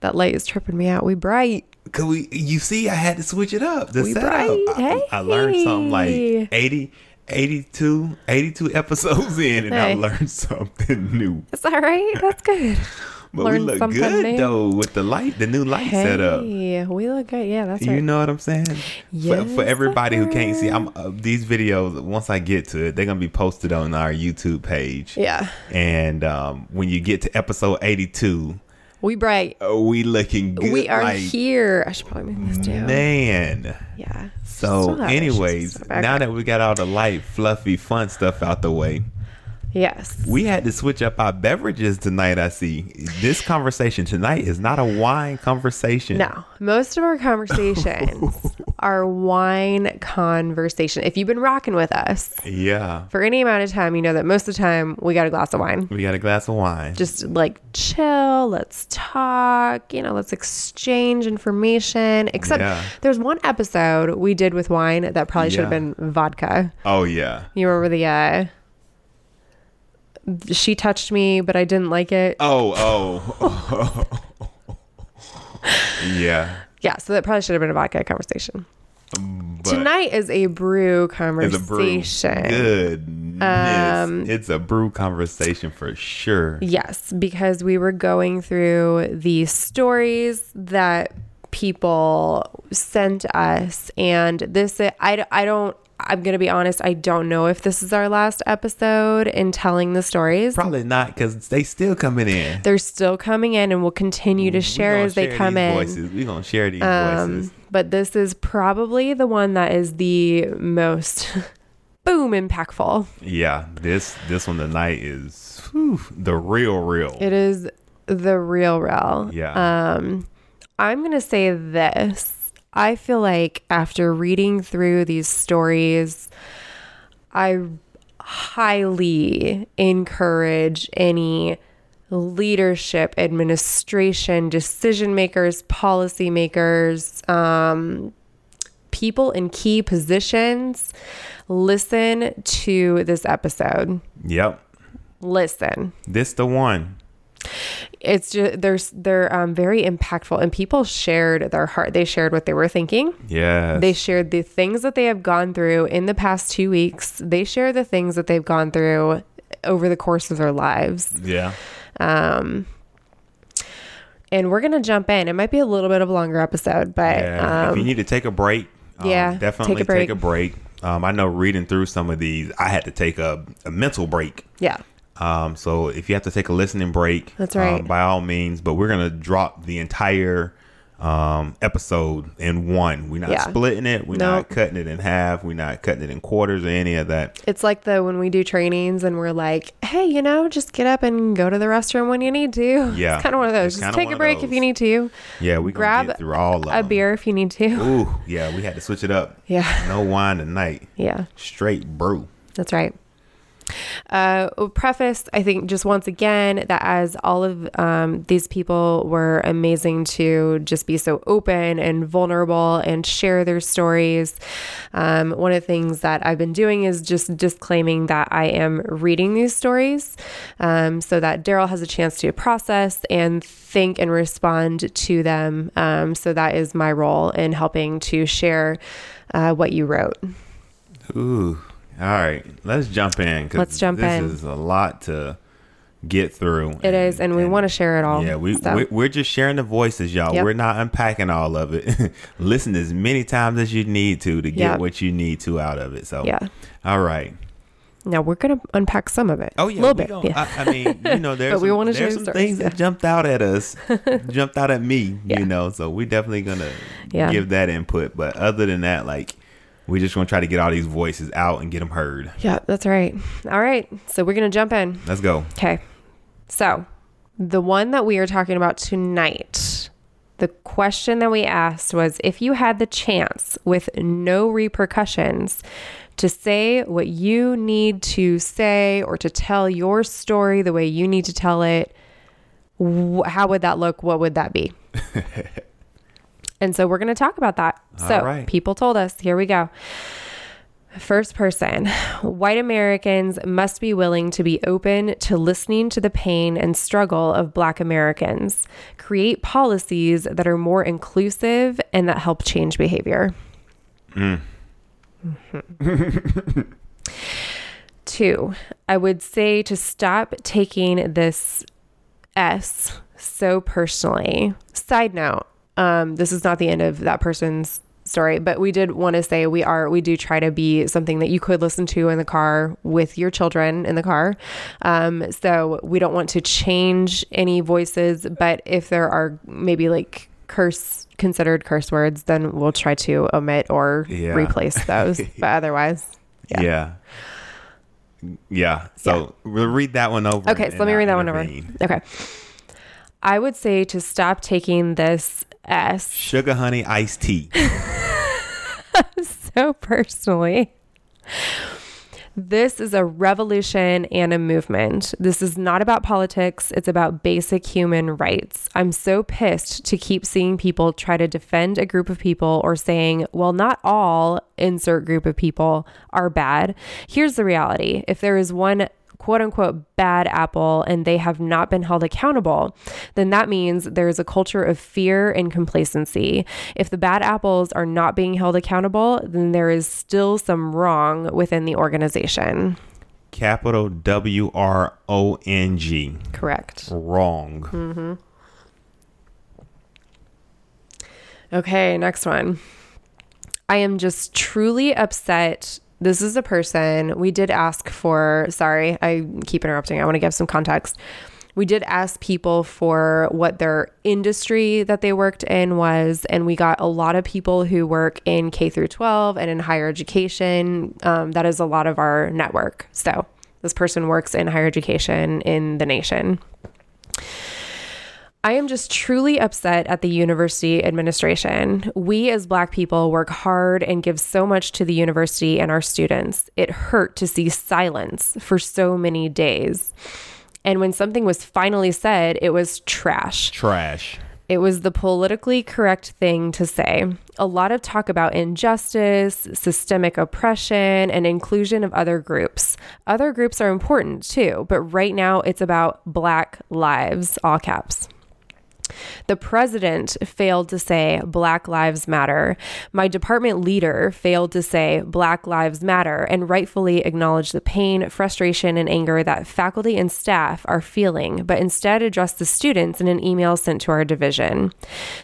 That light is tripping me out. We bright. Cause we, you see, I had to switch it up. The We setup. bright. I, I learned something Hey. like 80, 82, 82 episodes in, and I Hey. learned something new. Is that right? That's good. But Learned we look good new. though with the light, the new light setup. Hey, we look good. Yeah, that's You right. know what I'm saying? for, Yes, for everybody who can't see, sir. I'm uh, these videos. Once I get to it, they're gonna be posted on our YouTube page. Yeah, And um, when you get to episode 82, we bright. uh, we looking good. we are like, here. I should probably move this down. Man. Yeah. So, Still have it. She's anyways, now that we got all the light, fluffy, fun stuff out the way, yes, we had to switch up our beverages tonight. I see. This conversation tonight is not a wine conversation. no. Most of our conversations are wine conversation. If you've been rocking with us Yeah. for any amount of time, you know that most of the time we got a glass of wine. We got a glass of wine. Just like chill, let's talk, you know, let's exchange information. Except Yeah. there's one episode we did with wine that probably should have Yeah. been vodka. oh, yeah. You remember the uh she touched me but I didn't like it. Oh, oh. yeah. Yeah, so that probably should have been a vodka conversation. Tonight is a brew it's a conversation. brew. Goodness. Um, it's a brew conversation for sure. Yes, because we were going through the stories that people sent us and this I, I don't I'm going to be honest, I don't know if this is our last episode in telling the stories. Probably not because they still coming in. They're still coming in and we'll continue to share as they share come these in. Voices. We're going to share these Um, voices. but this is probably the one that is the most boom impactful. Yeah, this this one tonight is whew, the real real. It is the real real. yeah. Um, I'm going to say this. I feel like after reading through these stories, I highly encourage any leadership, administration, decision makers, policy makers, um, people in key positions, listen to this episode. yep. Listen. This the one. It's just there's they're um, very impactful and people shared their heart they shared what they were thinking Yeah. they shared the things that they have gone through in the past two weeks they share the things that they've gone through over the course of their lives yeah. um and we're gonna jump in it might be a little bit of a longer episode but Yeah. if um you need to take a break, um, yeah, definitely take a break. take a break. Um, I know reading through some of these, I had to take a, a mental break. yeah Um, so if you have to take a listening break, That's right. um, by all means. But we're gonna drop the entire um, episode in one. We're not Yeah. splitting it. We're Nope. not cutting it in half. We're not cutting it in quarters or any of that. it's like the when we do trainings and we're like hey you know just get up and go to the restroom when you need to Yeah. it's kind of one of those just take a break if you need to Yeah, we Grab get through all of a them. beer if you need to Ooh, yeah, we had to switch it up. yeah No wine tonight. yeah Straight brew. That's right. Uh, preface, I think, just once again, that as all of um, these people were amazing to just be so open and vulnerable and share their stories. Um, one of the things that I've been doing is just disclaiming that I am reading these stories um, so that Daryl has a chance to process and think and respond to them. Um, so that is my role in helping to share uh, what you wrote. Ooh. All right, let's jump in. Let's jump this in. is a lot to get through. It is, and we want to share it all. Yeah, we, so. we we're just sharing the voices, y'all. Yep. We're not unpacking all of it. Listen as many times as you need to to get Yep. what you need to out of it. So Yeah. all right. Now we're gonna unpack some of it. Oh yeah, a little bit. yeah. I, I mean, you know, there's But we some, wanna share some stories, things yeah. that jumped out at us, jumped out at me. Yeah. You know, so we're definitely gonna give that input. But other than that, like, we just gonna try to get all these voices out and get them heard. yeah, that's right. All right, so we're gonna jump in. Let's go. Okay. So, the one that we are talking about tonight, the question that we asked was if you had the chance with no repercussions to say what you need to say or to tell your story the way you need to tell it, how would that look? What would that be? and so we're going to talk about that. So, All right. people told us, here we go. First person, white Americans must be willing to be open to listening to the pain and struggle of Black Americans, create policies that are more inclusive and that help change behavior. Mhm. Two, I would say to stop taking this S so personally. Side note, um, this is not the end of that person's story, but we did want to say we are we do try to be something that you could listen to in the car with your children in the car. Um, so we don't want to change any voices, but if there are maybe like curse considered curse words, then we'll try to omit or Yeah. replace those. but otherwise, Yeah. Yeah. Yeah. So we'll read that one over. Okay, so let me read that one over. Okay. I would say to stop taking this S Sugar honey iced tea. so personally. This is a revolution and a movement. This is not about politics, it's about basic human rights. I'm so pissed to keep seeing people try to defend a group of people or saying, well, not all insert group of people are bad. Here's the reality if there is one quote unquote bad apple and they have not been held accountable, then that means there is a culture of fear and complacency. If the bad apples are not being held accountable, then there is still some wrong within the organization. Capital W R O N G. Correct. Wrong. Mm-hmm. Okay, next one. I am just truly upset. This is a person we did ask for. Sorry, I keep interrupting. I want to give some context. We did ask people for what their industry that they worked in was, and we got a lot of people who work in K through 12 and in higher education. Um, that is a lot of our network. So this person works in higher education in the nation. I am just truly upset at the university administration. We as Black people work hard and give so much to the university and our students. It hurt to see silence for so many days. And when something was finally said, it was trash. Trash. It was the politically correct thing to say. A lot of talk about injustice, systemic oppression, and inclusion of other groups. Other groups are important too, but right now it's about Black lives, all caps. The president failed to say Black Lives Matter. My department leader failed to say Black Lives Matter and rightfully acknowledge the pain, frustration, and anger that faculty and staff are feeling, but instead address the students in an email sent to our division.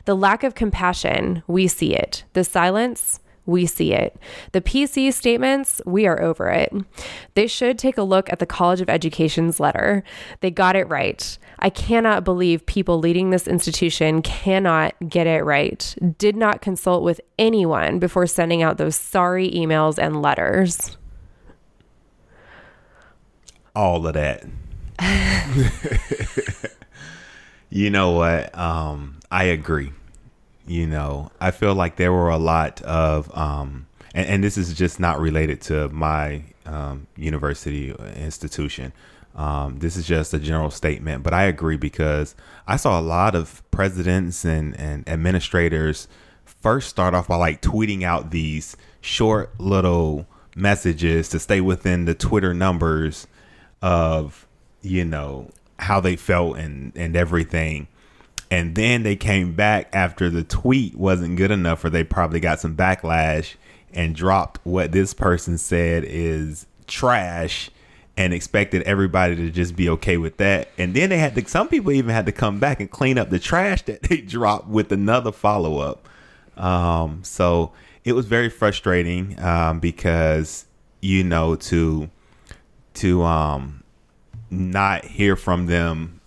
The lack of compassion, we see it. The silence, we see it. The PC statements, we are over it. They should take a look at the College of Education's letter. They got it right. I cannot believe people leading this institution cannot get it right, did not consult with anyone before sending out those sorry emails and letters. All of that. you know what? Um, I agree. You know, I feel like there were a lot of, um, and, and this is just not related to my um, university institution. Um, this is just a general statement, but I agree because I saw a lot of presidents and, and administrators first start off by like tweeting out these short little messages to stay within the Twitter numbers of, you know, how they felt and, and everything. And then they came back after the tweet wasn't good enough, or they probably got some backlash and dropped what this person said is trash and expected everybody to just be okay with that. And then they had to, some people even had to come back and clean up the trash that they dropped with another follow up. Um, so it was very frustrating um, because, you know, to, to, um, not hear from them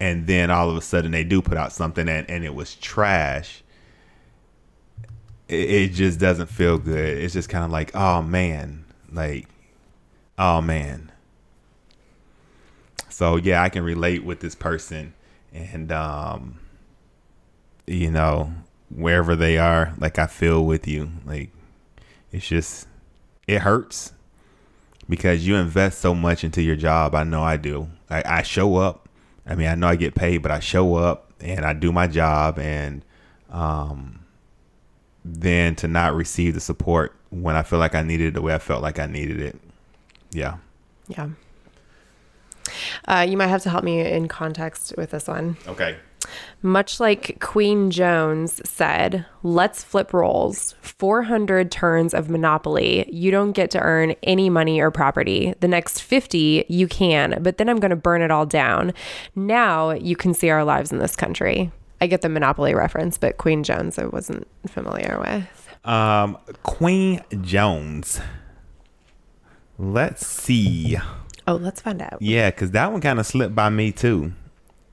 and then all of a sudden they do put out something and, and it was trash it, it just doesn't feel good it's just kind of like oh man like oh man so yeah i can relate with this person and um you know wherever they are like i feel with you. Like it's just it hurts because you invest so much into your job. I know i do. I, I show up. I mean i know i get paid but i show up and i do my job and um then to not receive the support when i feel like i needed it the way i felt like i needed it. Yeah. Yeah. Uh, you might have to help me in context with this one. okay Much like Queen Jones said, let's flip roles. 400 turns of Monopoly. You don't get to earn any money or property. The next 50, you can, but then I'm going to burn it all down. Now you can see our lives in this country. I get the Monopoly reference, but Queen Jones I wasn't familiar with. um queen jones let's see Oh, let's find out. Yeah, because that one kind of slipped by me too.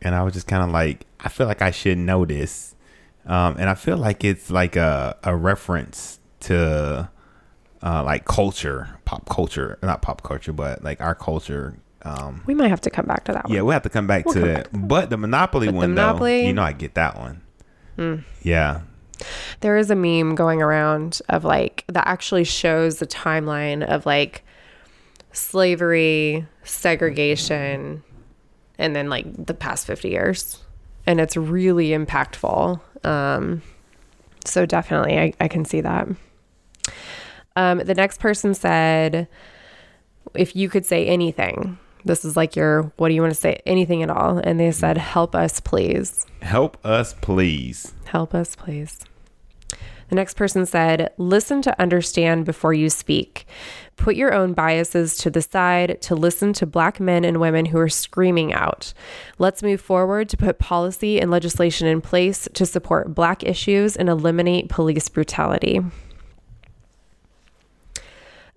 And I was just kind of like, I feel like I should know this. Um, and I feel like it's like a, a reference to uh, like culture, pop culture, not pop culture, but like our culture. Um, We might have to come back to that one. yeah, we'll have to come back We'll to come that. back to But the Monopoly But the one, Monopoly- Hmm. though, you know, I get that one. Yeah. There is a meme going around of like that actually shows the timeline of like slavery, segregation, and then like the past 50 years. And it's really impactful. Um, so definitely, I, I can see that. Um, the next person said, if you could say anything, this is like your, what do you want to say? Anything at all. And they said, help us, please. Help us, please. Help us, please. The next person said, Listen to understand before you speak. Put your own biases to the side to listen to Black men and women who are screaming out. Let's move forward to put policy and legislation in place to support Black issues and eliminate police brutality.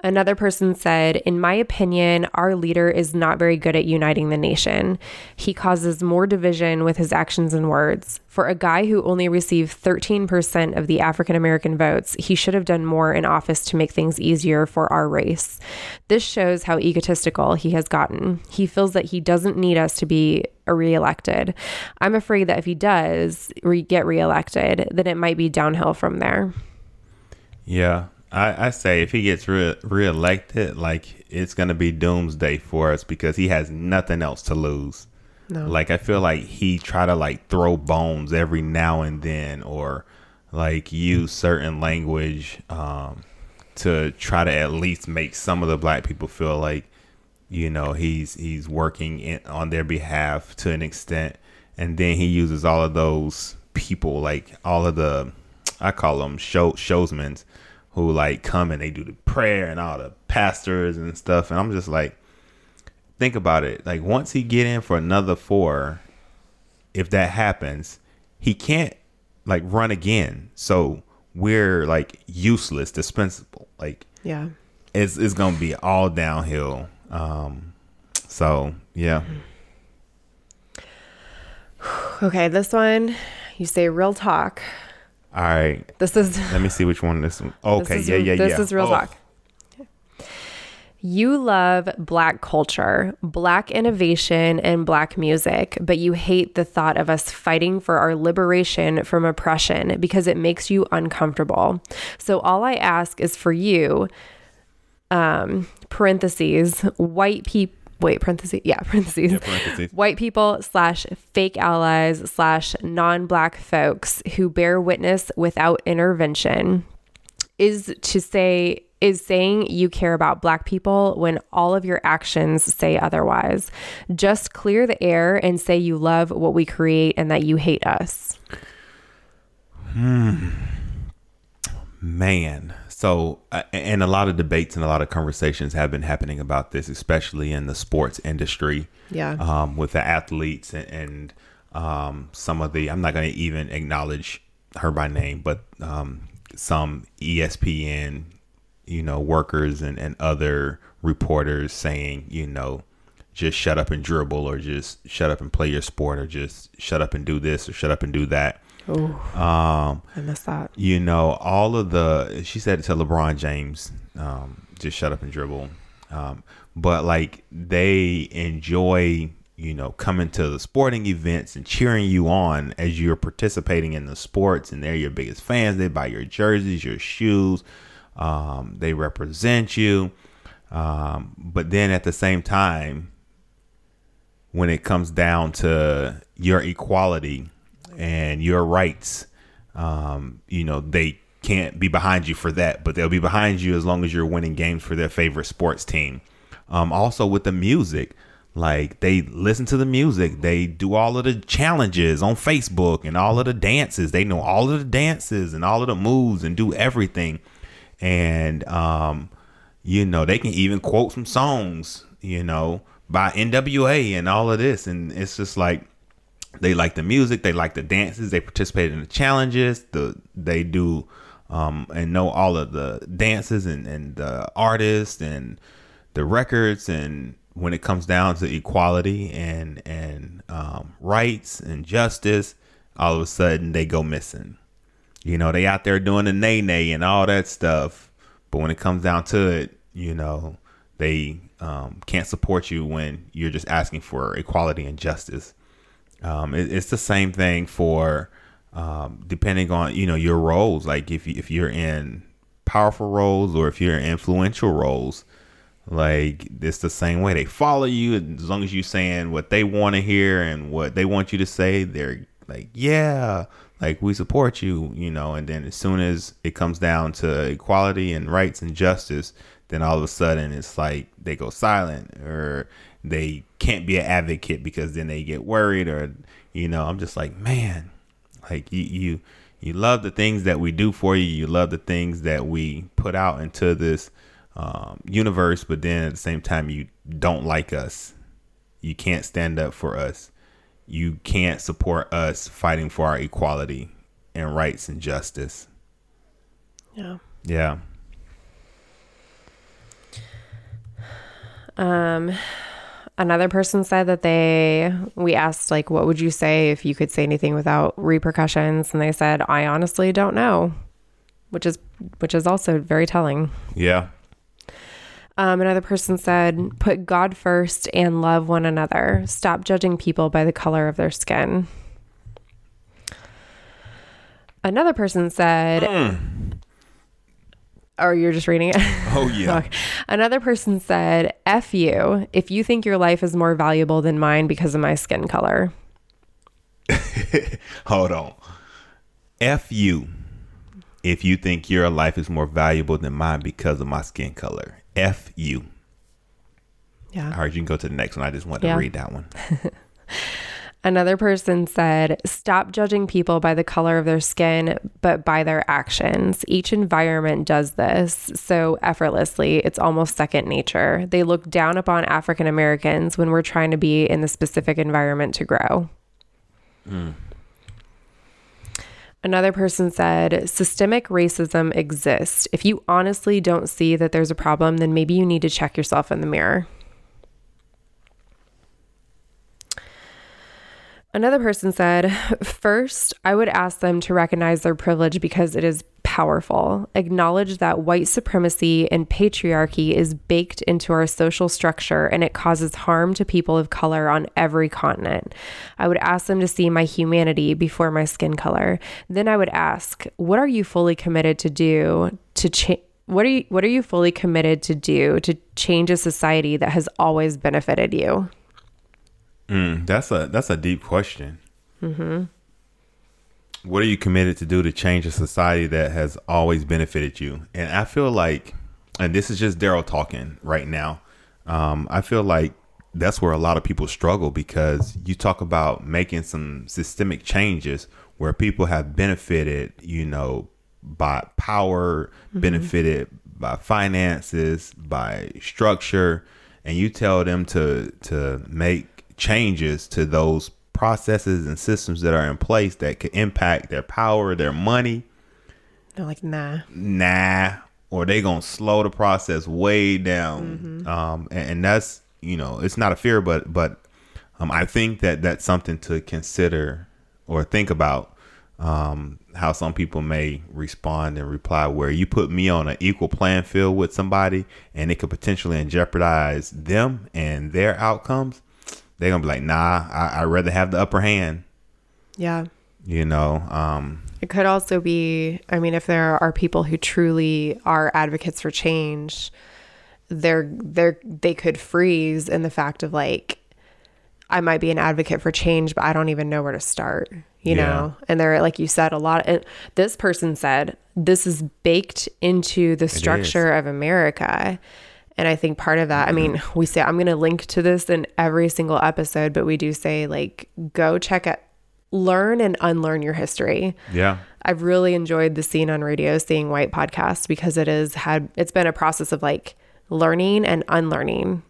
Another person said, In my opinion, our leader is not very good at uniting the nation. He causes more division with his actions and words. For a guy who only received 13% of the African American votes, he should have done more in office to make things easier for our race. This shows how egotistical he has gotten. He feels that he doesn't need us to be reelected. I'm afraid that if he does re- get reelected, then it might be downhill from there. Yeah, I, I say if he gets re- reelected, like it's gonna be doomsday for us because he has nothing else to lose. No. Like I feel like he try to like throw bones every now and then, or like use certain language um, to try to at least make some of the black people feel like you know he's he's working in, on their behalf to an extent, and then he uses all of those people like all of the I call them show showsmen who like come and they do the prayer and all the pastors and stuff, and I'm just like think about it. Like once he get in for another four, if that happens, he can't like run again. So we're like useless, dispensable. Like Yeah. it's it's gonna be all downhill. Um so yeah. Okay, this one, you say real talk. All right. This is Let me see which one this one. Okay, this is, yeah, yeah, this yeah. is real Oh, talk. You love black culture, black innovation, and black music, but you hate the thought of us fighting for our liberation from oppression because it makes you uncomfortable. So, all I ask is for you um, parentheses, white people. Wait, parentheses. Yeah, parentheses. Yeah, parentheses. White people slash fake allies slash non black folks who bear witness without intervention is to say is saying you care about black people when all of your actions say otherwise. Just clear the air and say you love what we create and that you hate us. hmm Man. So, uh, and a lot of debates and a lot of conversations have been happening about this, especially in the sports industry. Yeah. Um, with the athletes and, and um, some of the, I'm not going to even acknowledge her by name, but um, some ESPN, you know, workers and, and other reporters saying, you know, just shut up and dribble or just shut up and play your sport or just shut up and do this or shut up and do that. Um, I miss that. you know, all of the she said it to LeBron James, um, just shut up and dribble. Um, but like they enjoy, you know, coming to the sporting events and cheering you on as you're participating in the sports, and they're your biggest fans. They buy your jerseys, your shoes. Um, they represent you. Um, but then at the same time, when it comes down to your equality and your rights, um, you know, they can't be behind you for that, but they'll be behind you as long as you're winning games for their favorite sports team. Um, also with the music, like they listen to the music, they do all of the challenges on Facebook and all of the dances. They know all of the dances and all of the moves and do everything. And um, you know, they can even quote some songs, you know, by NWA and all of this. And it's just like they like the music, they like the dances, they participate in the challenges, the they do um and know all of the dances and, and the artists and the records and when it comes down to equality and and um, rights and justice, all of a sudden they go missing. You know, they out there doing the Nae Nae and all that stuff, but when it comes down to it, you know, they um, can't support you when you're just asking for equality and justice. Um, it, it's the same thing for um, depending on you know your roles. Like if if you're in powerful roles or if you're in influential roles, like it's the same way. They follow you as long as you're saying what they want to hear and what they want you to say. They're like, yeah, like we support you, you know. And then as soon as it comes down to equality and rights and justice, then all of a sudden it's like they go silent or they can't be an advocate because then they get worried or you know. I'm just like, man, like you you you love the things that we do for you. You love the things that we put out into this um, universe, but then at the same time, you don't like us. You can't stand up for us. You can't support us fighting for our equality and rights and justice. Yeah. Yeah. Um, another person said that they, we asked, like, what would you say if you could say anything without repercussions? And they said, I honestly don't know, which is, which is also very telling. Yeah. Um, another person said, put God first and love one another. Stop judging people by the color of their skin. Another person said, or you're just reading it. Oh yeah. Okay. Another person said, F you if you think your life is more valuable than mine because of my skin color. Hold on. F you if you think your life is more valuable than mine because of my skin color. F you. Yeah. All right, you can go to the next one. I just wanted Yeah. to read that one. Another person said, Stop judging people by the color of their skin, but by their actions. Each environment does this so effortlessly, it's almost second nature. They look down upon African Americans when we're trying to be in the specific environment to grow. Hmm. Another person said, Systemic racism exists. If you honestly don't see that there's a problem, then maybe you need to check yourself in the mirror. Another person said, First, I would ask them to recognize their privilege because it is powerful. Acknowledge that white supremacy and patriarchy is baked into our social structure and it causes harm to people of color on every continent. I would ask them to see my humanity before my skin color. Then I would ask, What are you fully committed to do to change? what are you what are you fully committed to do to change a society that has always benefited you? Mm, that's a that's a deep question. Mm-hmm. What are you committed to do to change a society that has always benefited you? And I feel like, and this is just Daryl talking right now. Um, I feel like that's where a lot of people struggle because you talk about making some systemic changes where people have benefited, you know, by power, mm-hmm. benefited by finances, by structure, and you tell them to to make changes to those processes and systems that are in place that could impact their power, their money. They're like, nah, nah, or they gonna slow the process way down. Mm-hmm. Um, and, and, that's you know, it's not a fear, but but um, I think that that's something to consider or think about. Um, how some people may respond and reply where you put me on an equal playing field with somebody and it could potentially jeopardize them and their outcomes they're gonna be like, nah, I, would rather have the upper hand. Yeah. You know, um, it could also be, I mean, if there are people who truly are advocates for change, they're they're they could freeze in the fact of like, I might be an advocate for change, but I don't even know where to start. You yeah. know, and they're like you said, a lot. Of, this person said this is baked into the structure of America and I think part of that, I mean, mm-hmm. we say, I'm going to link to this in every single episode, but we do say, like, go check it, learn and unlearn your history. Yeah. I've really enjoyed the Scene on Radio Seeing White podcast because it has had, it's been a process of like learning and unlearning.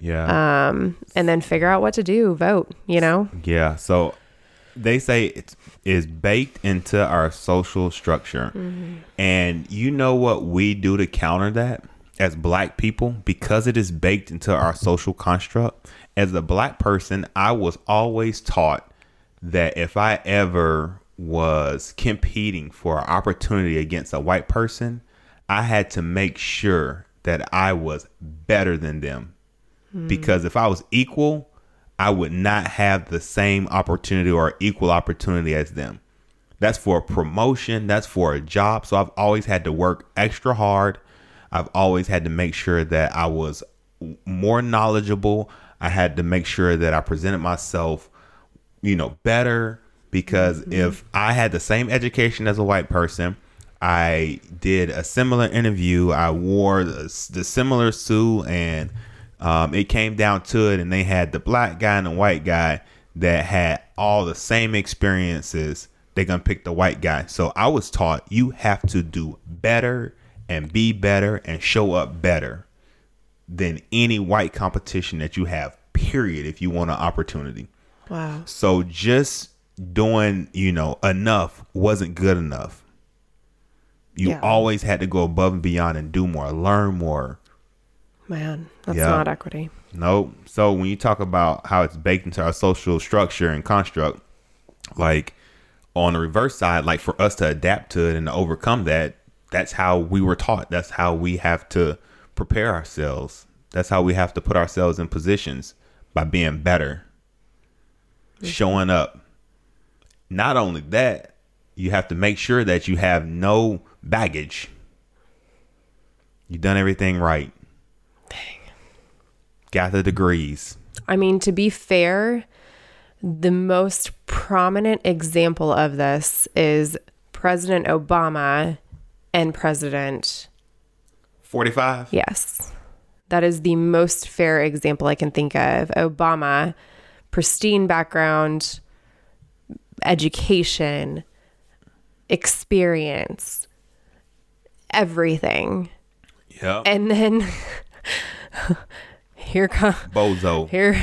Yeah. Um, and then figure out what to do, vote, you know? Yeah. So they say it is baked into our social structure. Mm-hmm. And you know what we do to counter that? As black people because it is baked into our social construct. As a black person i was always taught that if i ever was competing for an opportunity against a white person i had to make sure that i was better than them. Mm. because if i was equal i would not have the same opportunity or equal opportunity as them. That's for a promotion. That's for a job. So i've always had to work extra hard I've always had to make sure that I was more knowledgeable. I had to make sure that I presented myself, you know, better because mm-hmm. if I had the same education as a white person, I did a similar interview, I wore the, the similar suit, and um, it came down to it, and they had the black guy and the white guy that had all the same experiences. They're gonna pick the white guy. So I was taught you have to do better and be better and show up better than any white competition that you have, period, if you want an opportunity. Wow. So just doing, you know, enough wasn't good enough. You yeah. always had to go above and beyond and do more, learn more. Man, that's yeah. not equity. Nope. So when you talk about how it's baked into our social structure and construct, like on the reverse side, like for us to adapt to it and to overcome that, that's how we were taught. That's how we have to prepare ourselves. That's how we have to put ourselves in positions by being better, mm-hmm. showing up. Not only that, you have to make sure that you have no baggage. You've done everything right. Dang. Got the degrees. I mean, to be fair, the most prominent example of this is President Obama and President 45? Yes. That is the most fair example I can think of. Obama, pristine background, education, experience, everything. Yeah. And then here comes Bozo. Here.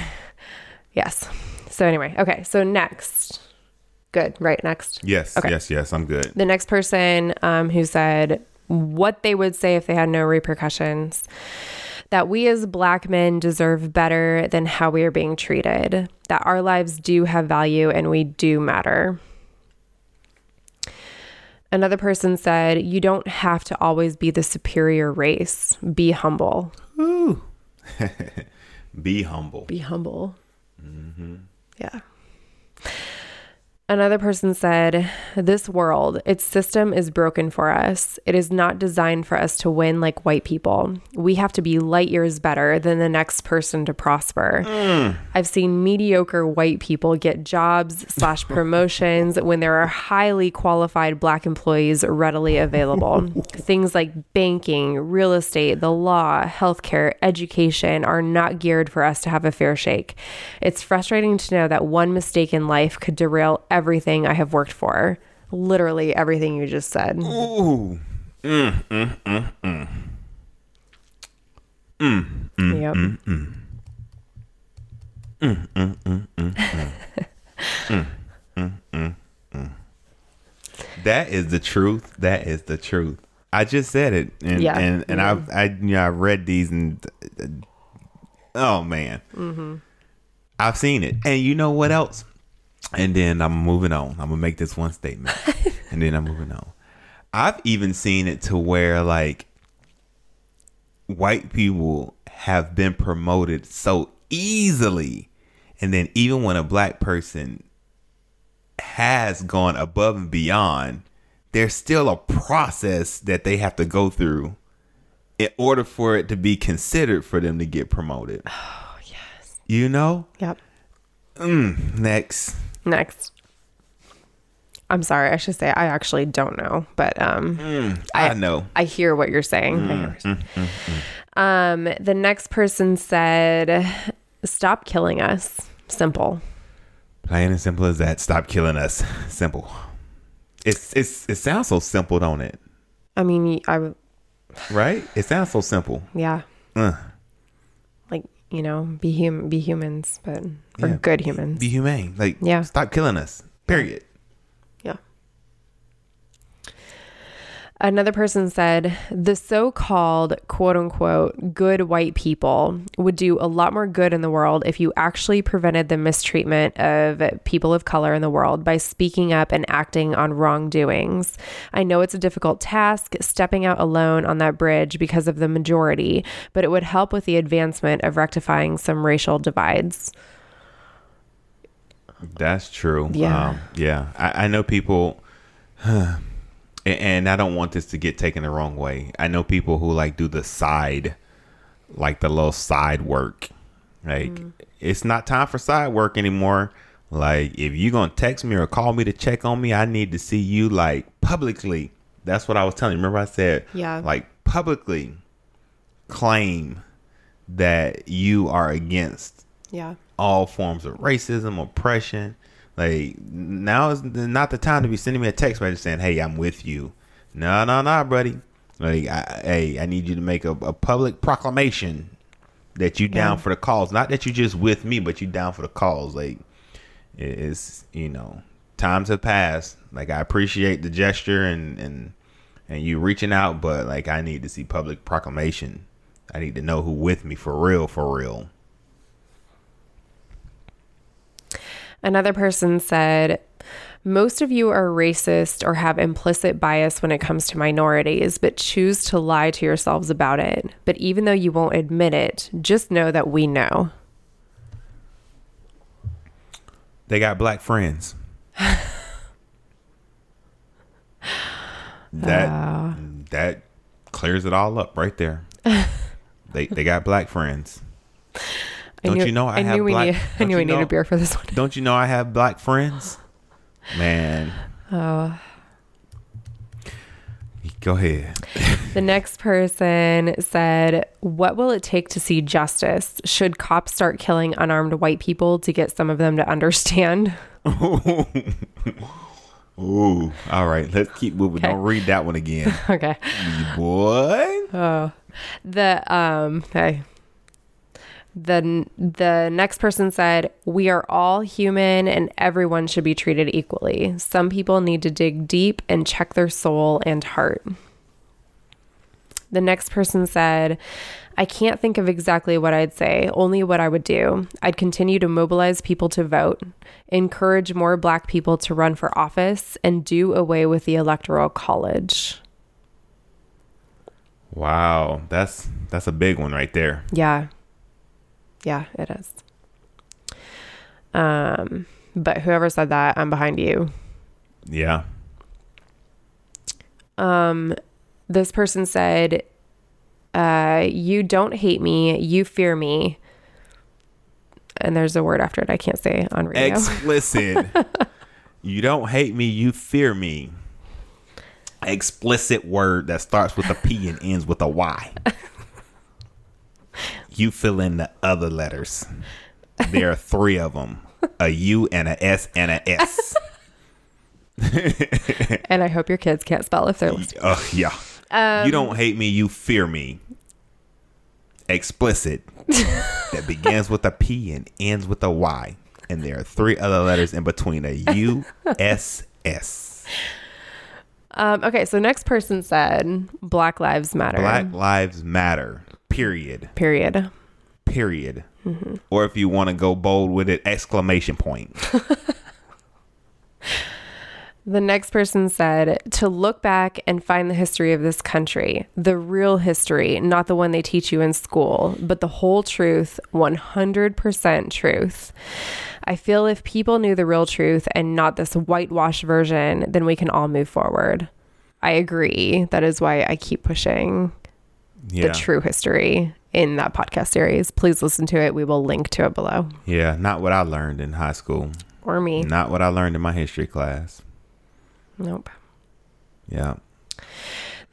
Yes. So anyway, okay. So next Good. Right. Next. Yes. Okay. Yes. Yes. I'm good. The next person um, who said what they would say if they had no repercussions that we as black men deserve better than how we are being treated, that our lives do have value and we do matter. Another person said, You don't have to always be the superior race. Be humble. Ooh. be humble. Be humble. Mm-hmm. Yeah. Another person said, This world, its system is broken for us. It is not designed for us to win like white people. We have to be light years better than the next person to prosper. Mm. I've seen mediocre white people get jobs slash promotions when there are highly qualified black employees readily available. Things like banking, real estate, the law, healthcare, education are not geared for us to have a fair shake. It's frustrating to know that one mistake in life could derail everything I have worked for. Literally everything you just said. Ooh. Mm, mm, mm, mm. Mm, mm, Yep. mm, mm. Mm, mm, mm, mm, mm. Mm, mm, mm, mm. That is the truth. That is the truth. I just said it, and Yeah. and, and I've I you know I read these and oh man, Mm-hmm. I've seen it, and you know what else? And then I'm moving on. I'm gonna make this one statement, and then I'm moving on. I've even seen it to where like white people have been promoted so easily, and then even when a black person has gone above and beyond, there's still a process that they have to go through in order for it to be considered for them to get promoted. Oh yes. You know? Yep. Mm, next. Next. I'm sorry, I should say I actually don't know, but um I, I- know. I hear what you're saying. What you're. Um the next person said stop killing us. Simple. Plain and simple as that. Stop killing us. Simple. It's it's it sounds so simple, don't it? I mean, I Right? It sounds so simple. yeah, Uh, you know, be hum be humans, but or Yeah. good humans. be humane. Like Yeah. stop killing us. Period. Yeah. Another person said the so called quote unquote good white people would do a lot more good in the world if you actually prevented the mistreatment of people of color in the world by speaking up and acting on wrongdoings. I know it's a difficult task stepping out alone on that bridge because of the majority, but it would help with the advancement of rectifying some racial divides. That's true. Yeah. Um, yeah. I, I know people, and, and I don't want this to get taken the wrong way. I know people who like do the side, like the little side work. Like, mm-hmm. it's not time for side work anymore. Like, if you're going to text me or call me to check on me, I need to see you like publicly. That's what I was telling you. Remember, I said, Yeah. like publicly claim that you are against Yeah. all forms of racism, oppression. Like now is not the time to be sending me a text message saying, "Hey, I'm with you." No, no, no, buddy. Like, I, hey, I need you to make a, a public proclamation that you down Yeah. for the cause. Not that you just with me, but you down for the cause. Like, it's you know, times have passed. Like, I appreciate the gesture and and and you reaching out, but like, I need to see public proclamation. I need to know who with me for real, for real. Another person said, most of you are racist or have implicit bias when it comes to minorities, but choose to lie to yourselves about it. But even though you won't admit it, just know that we know. They got black friends. that that clears it all up right there. they they got black friends. I Don't knew, you know I have knew we black- need, I knew we needed know- a beer for this one. Don't you know I have black friends? Man. Oh. Go ahead. The next person said, What will it take to see justice? Should cops start killing unarmed white people to get some of them to understand? Ooh. All right. Let's keep moving. Okay. Don't read that one again. okay. Boy. Oh, the um okay. The the next person said, "We are all human and everyone should be treated equally. Some people need to dig deep and check their soul and heart." The next person said, I can't think of exactly what I'd say, only what I would do. I'd continue to mobilize people to vote, encourage more black people to run for office, and do away with the electoral college. Wow. That's that's a big one right there. Yeah. Yeah, it is. Um, But whoever said that, I'm behind you. Yeah. Um, this person said, uh, "You don't hate me, you fear me." And there's a word after it I can't say on radio. Explicit. you don't hate me, you fear me. Explicit word that starts with a P and ends with a Y. you fill in the other letters. There are three of them a U and a S and a S. and I hope your kids can't spell if they're listening. Uh, yeah. you don't hate me, you fear me. Explicit. that begins with a P and ends with a Y. And there are three other letters in between a U, S, S. Um, okay, so next person said Black Lives Matter. Black Lives Matter. Period. Period. Period. Mm-hmm. Or if you want to go bold with it, exclamation point. The next person said to look back and find the history of this country, the real history, not the one they teach you in school, but the whole truth, 100% truth. I feel if people knew the real truth and not this whitewashed version, then we can all move forward. I agree. That is why I keep pushing Yeah. the true history in that podcast series. Please listen to it. We will link to it below. Yeah, not what I learned in high school. Or me. Not what I learned in my history class. Nope. Yeah.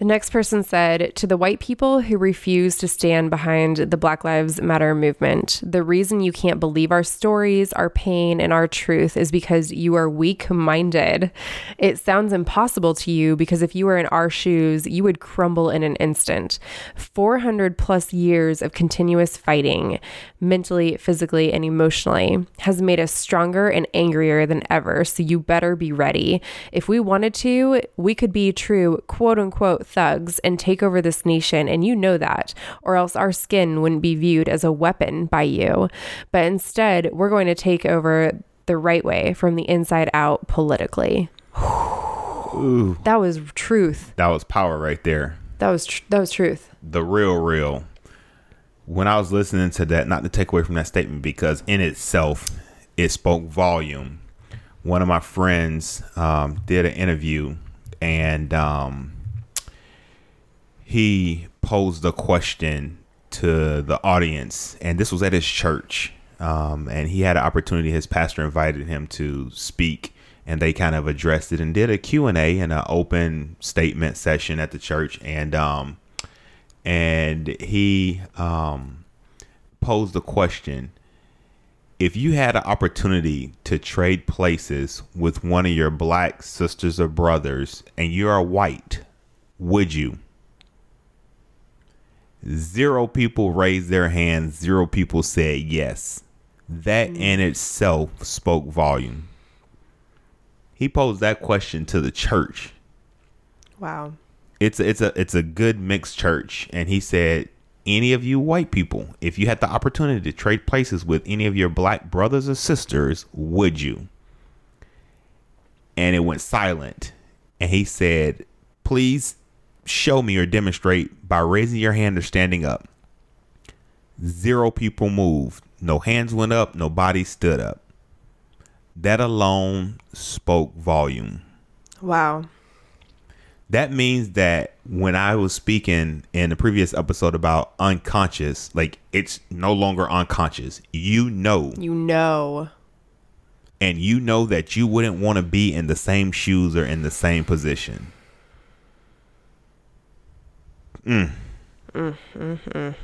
The next person said to the white people who refuse to stand behind the Black Lives Matter movement, the reason you can't believe our stories, our pain, and our truth is because you are weak minded. It sounds impossible to you because if you were in our shoes, you would crumble in an instant. 400 plus years of continuous fighting, mentally, physically, and emotionally, has made us stronger and angrier than ever. So you better be ready. If we wanted to, we could be true quote unquote thugs and take over this nation. And you know that, or else our skin wouldn't be viewed as a weapon by you. But instead, we're going to take over the right way from the inside out politically. Ooh, That was truth. that was power right there. That was tr- that was truth. the real real when i was listening to that not to take away from that statement because in itself it spoke volume one of my friends um, did an interview and um, he posed a question to the audience and this was at his church um, and he had an opportunity his pastor invited him to speak and they kind of addressed it and did a q&a and an open statement session at the church and um, and he um, posed the question. If you had an opportunity to trade places with one of your black sisters or brothers and you are white would you zero people raised their hands zero people said yes. That hmm. in itself spoke volume. He posed that question to the church. Wow. it's a, it's a it's a good mixed church and he said any of you white people if you had the opportunity to trade places with any of your black brothers or sisters would you? And it went silent. And he said please show me or demonstrate by raising your hand or standing up zero people moved no hands went up no body stood up that alone spoke volume Wow. that means that when I was speaking in the previous episode about unconscious, like it's no longer unconscious. You know, You know. and you know that you wouldn't want to be in the same shoes or in the same position. Mm. Mm, mm,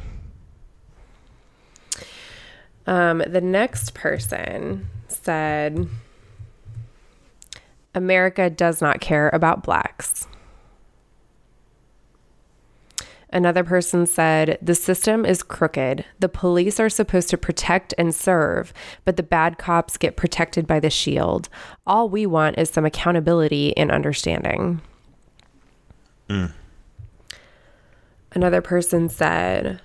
um, the next person said, America does not care about blacks. Another person said, The system is crooked. The police are supposed to protect and serve, but the bad cops get protected by the shield. All we want is some accountability and understanding. Another person said,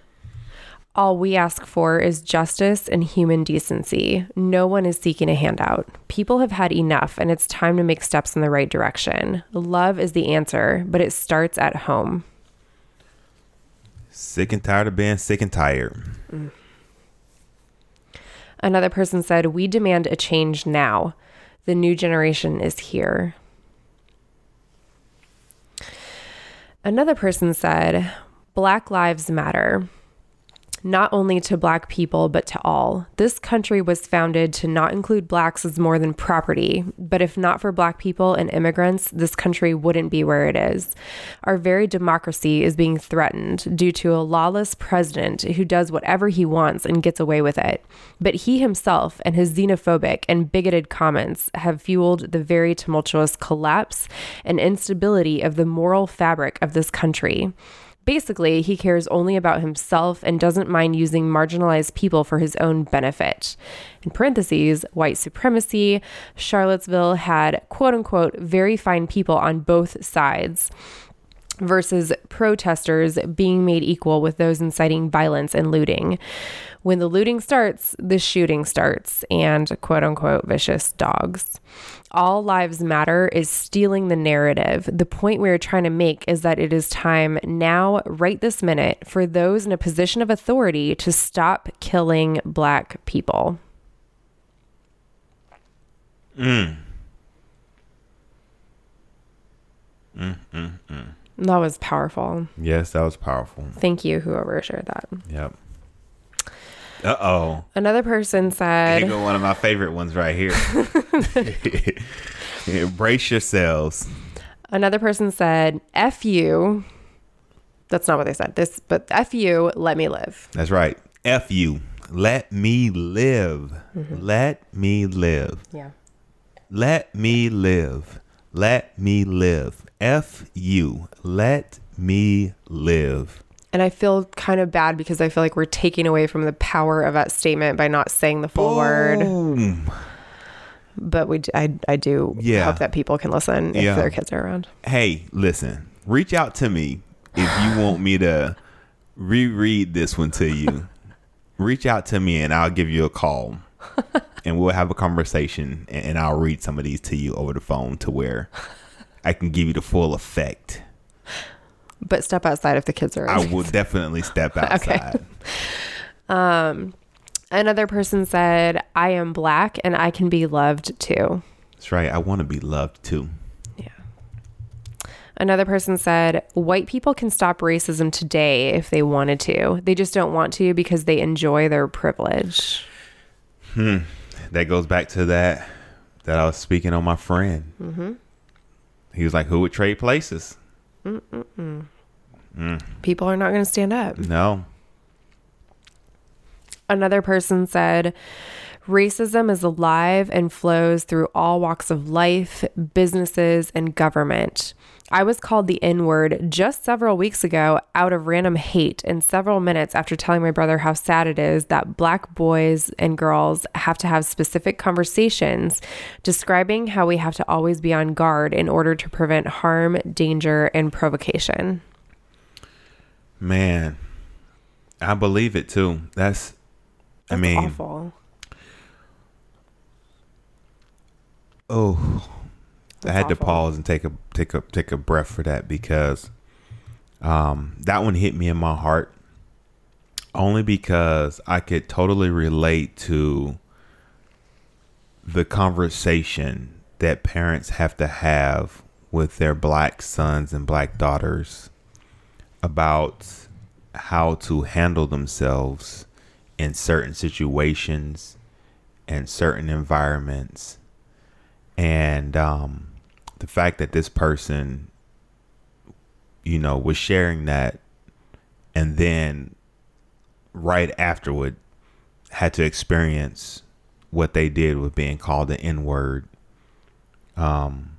all we ask for is justice and human decency. No one is seeking a handout. People have had enough, and it's time to make steps in the right direction. Love is the answer, but it starts at home. Sick and tired of being sick and tired. Mm. Another person said, We demand a change now. The new generation is here. Another person said, Black Lives Matter not only to black people, but to all. This country was founded to not include blacks as more than property, but if not for black people and immigrants, this country wouldn't be where it is. Our very democracy is being threatened due to a lawless president who does whatever he wants and gets away with it. But he himself and his xenophobic and bigoted comments have fueled the very tumultuous collapse and instability of the moral fabric of this country. Basically, he cares only about himself and doesn't mind using marginalized people for his own benefit. In parentheses, white supremacy, Charlottesville had quote unquote very fine people on both sides versus protesters being made equal with those inciting violence and looting. When the looting starts, the shooting starts, and quote unquote vicious dogs. All Lives Matter is stealing the narrative. The point we are trying to make is that it is time now, right this minute, for those in a position of authority to stop killing Black people. Mm. Mm, mm, mm. That was powerful. Yes, that was powerful. Thank you, whoever shared that. Yep. Uh oh. Another person said. Here go one of my favorite ones right here. Brace yourselves. Another person said, "F you." That's not what they said. This, but "F you, let me live." That's right. F you, let me live. Mm-hmm. Let me live. Yeah. Let me live. Let me live. F you, let me live. And I feel kind of bad because I feel like we're taking away from the power of that statement by not saying the full Boom. word. But we, I, I do yeah. hope that people can listen if yeah. their kids are around. Hey, listen, reach out to me if you want me to reread this one to you. reach out to me and I'll give you a call. and we'll have a conversation and I'll read some of these to you over the phone to where I can give you the full effect. But step outside if the kids are. I will definitely step outside. okay. Um, another person said, "I am black and I can be loved too." That's right. I want to be loved too. Yeah. Another person said, "White people can stop racism today if they wanted to. They just don't want to because they enjoy their privilege." Hmm. That goes back to that that I was speaking on my friend. Mm-hmm. He was like, "Who would trade places?" Mm. People are not going to stand up. No. Another person said, Racism is alive and flows through all walks of life, businesses, and government. I was called the N word just several weeks ago out of random hate, and several minutes after telling my brother how sad it is that black boys and girls have to have specific conversations describing how we have to always be on guard in order to prevent harm, danger, and provocation. Man, I believe it too. That's, That's I mean, awful. Oh, That's I had awful. to pause and take a take a take a breath for that because um, that one hit me in my heart only because I could totally relate to the conversation that parents have to have with their black sons and black daughters about how to handle themselves in certain situations and certain environments. And um, the fact that this person, you know, was sharing that and then right afterward had to experience what they did with being called the N word. Um,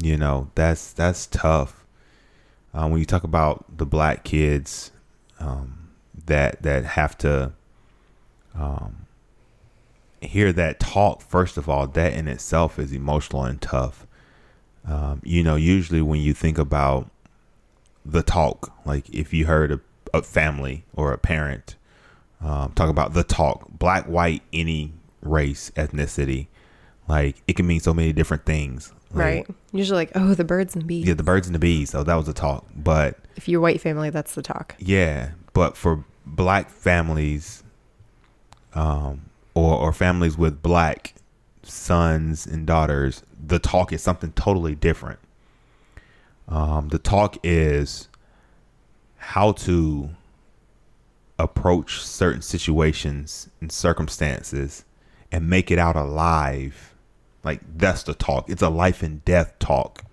you know, that's that's tough uh, when you talk about the black kids um, that that have to um, hear that talk, first of all, that in itself is emotional and tough. Um, you know, usually when you think about the talk, like if you heard a, a family or a parent um, talk about the talk, black, white, any race, ethnicity, like it can mean so many different things. Like, right. Usually like, oh, the birds and bees. Yeah, the birds and the bees. So that was the talk. But if you're white family, that's the talk. Yeah. But for black families, um, or or families with black sons and daughters, the talk is something totally different. Um, the talk is how to approach certain situations and circumstances and make it out alive. Like that's the talk. It's a life and death talk.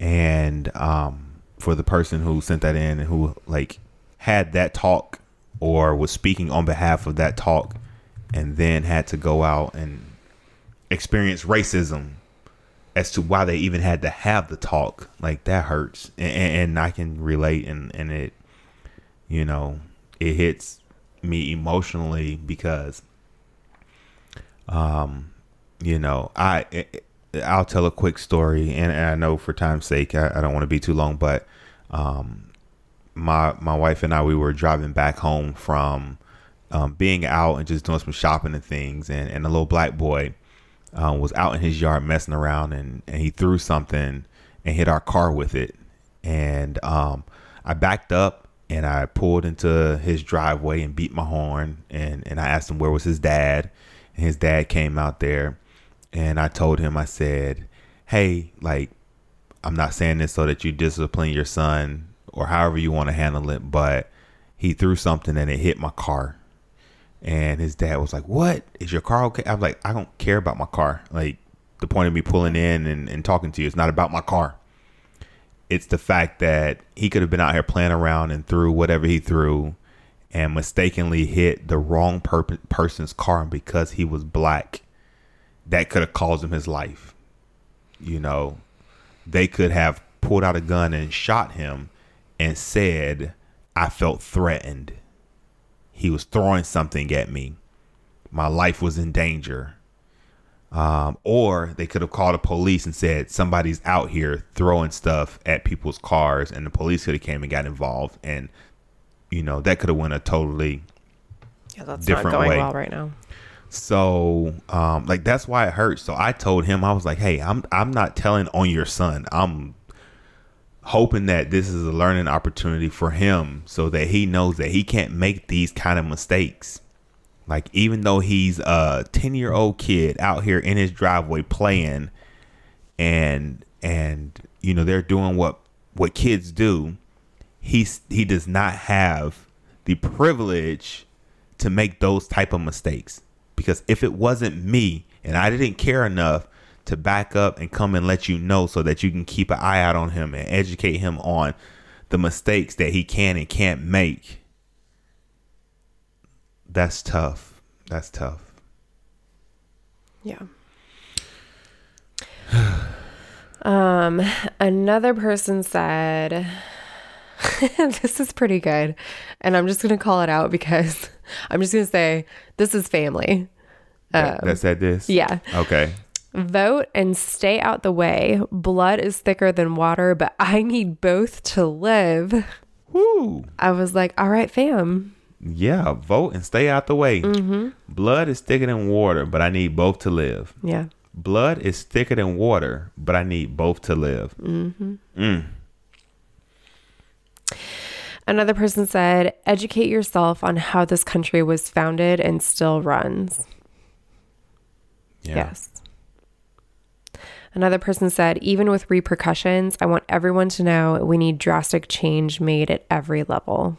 And um, for the person who sent that in and who like had that talk or was speaking on behalf of that talk and then had to go out and experience racism as to why they even had to have the talk. Like that hurts. And, and i can relate and, and it you know it hits me emotionally because um you know i i'll tell a quick story and, and i know for time's sake i, I don't want to be too long but um my my wife and i we were driving back home from um, being out and just doing some shopping and things and, and a little black boy um, was out in his yard messing around and, and he threw something and hit our car with it. And um, i backed up and i pulled into his driveway and beat my horn and, and i asked him where was his dad and his dad came out there and i told him i said hey like i'm not saying this so that you discipline your son or however you want to handle it but he threw something and it hit my car and his dad was like, What? Is your car okay? I'm like, I don't care about my car. Like, the point of me pulling in and, and talking to you is not about my car. It's the fact that he could have been out here playing around and threw whatever he threw and mistakenly hit the wrong per- person's car. And because he was black, that could have caused him his life. You know, they could have pulled out a gun and shot him and said, I felt threatened he was throwing something at me. My life was in danger. Um, or they could have called the police and said somebody's out here throwing stuff at people's cars, and the police could have came and got involved, and you know that could have went a totally Yeah, that's Different not going way. well right now. so um, like that's why it hurts. So I told him I was like, hey, I'm I'm not telling on your son. I'm hoping that this is a learning opportunity for him so that he knows that he can't make these kind of mistakes. Like even though he's a 10 year old kid out here in his driveway playing and and you know they're doing what what kids do, he's he does not have the privilege to make those type of mistakes because if it wasn't me and I didn't care enough to back up and come and let you know so that you can keep an eye out on him and educate him on the mistakes that he can and can't make. That's tough. That's tough. Yeah. um, another person said, this is pretty good. And I'm just going to call it out because I'm just going to say, this is family. That, that said this? Yeah. Okay. Vote and stay out the way. Blood is thicker than water, but I need both to live. Woo. I was like, all right, fam. Yeah, vote and stay out the way. Mm-hmm. Blood is thicker than water, but I need both to live. Yeah. Blood is thicker than water, but I need both to live. Mm-hmm. Mm. Another person said, educate yourself on how this country was founded and still runs. Yeah. Yes. Another person said, even with repercussions, I want everyone to know we need drastic change made at every level.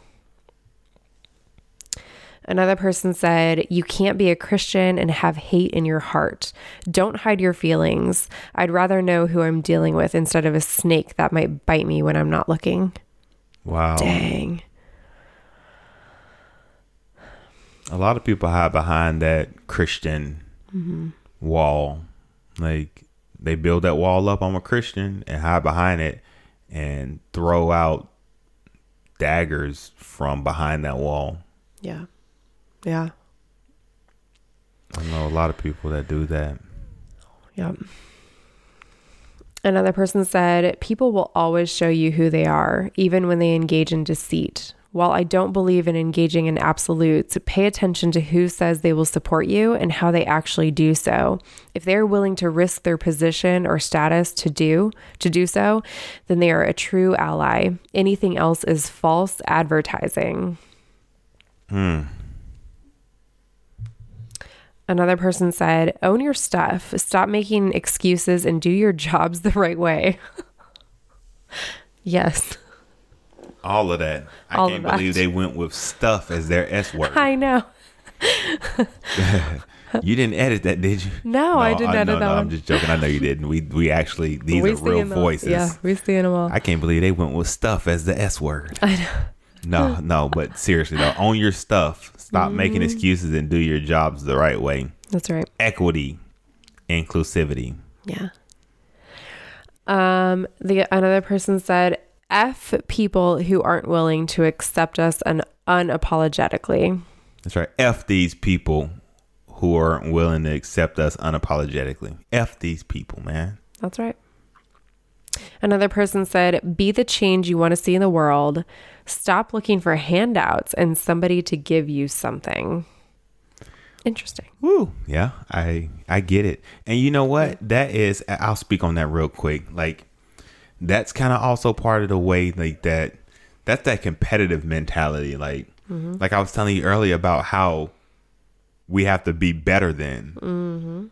Another person said, You can't be a Christian and have hate in your heart. Don't hide your feelings. I'd rather know who I'm dealing with instead of a snake that might bite me when I'm not looking. Wow. Dang. A lot of people hide behind that Christian mm-hmm. wall. Like they build that wall up. I'm a Christian and hide behind it and throw out daggers from behind that wall. Yeah. Yeah. I know a lot of people that do that. Yep. Another person said, People will always show you who they are, even when they engage in deceit. While I don't believe in engaging in absolutes, pay attention to who says they will support you and how they actually do so. If they are willing to risk their position or status to do to do so, then they are a true ally. Anything else is false advertising. Hmm. Another person said, own your stuff. Stop making excuses and do your jobs the right way. yes. All of that. I All can't believe they went with stuff as their S word. I know. You didn't edit that, did you? No, I didn't edit no, that no, one. I'm just joking. I know you didn't. We we actually these we are real them. voices. Yeah, we're seeing them all. I can't believe they went with stuff as the S word. I know. No, no, but seriously though, own your stuff. Stop Mm-hmm. making excuses and do your jobs the right way. That's right. Equity, inclusivity. Yeah. Um, the another person said, "F people who aren't willing to accept us un- unapologetically." That's right. F these people who aren't willing to accept us unapologetically. F these people, man. That's right. Another person said, "Be the change you want to see in the world. Stop looking for handouts and somebody to give you something." Interesting. Woo. Yeah, I I get it. And you know what? That is I'll speak on that real quick. Like that's kind of also part of the way like that that's that competitive mentality like like I was telling you earlier about how we have to be better than.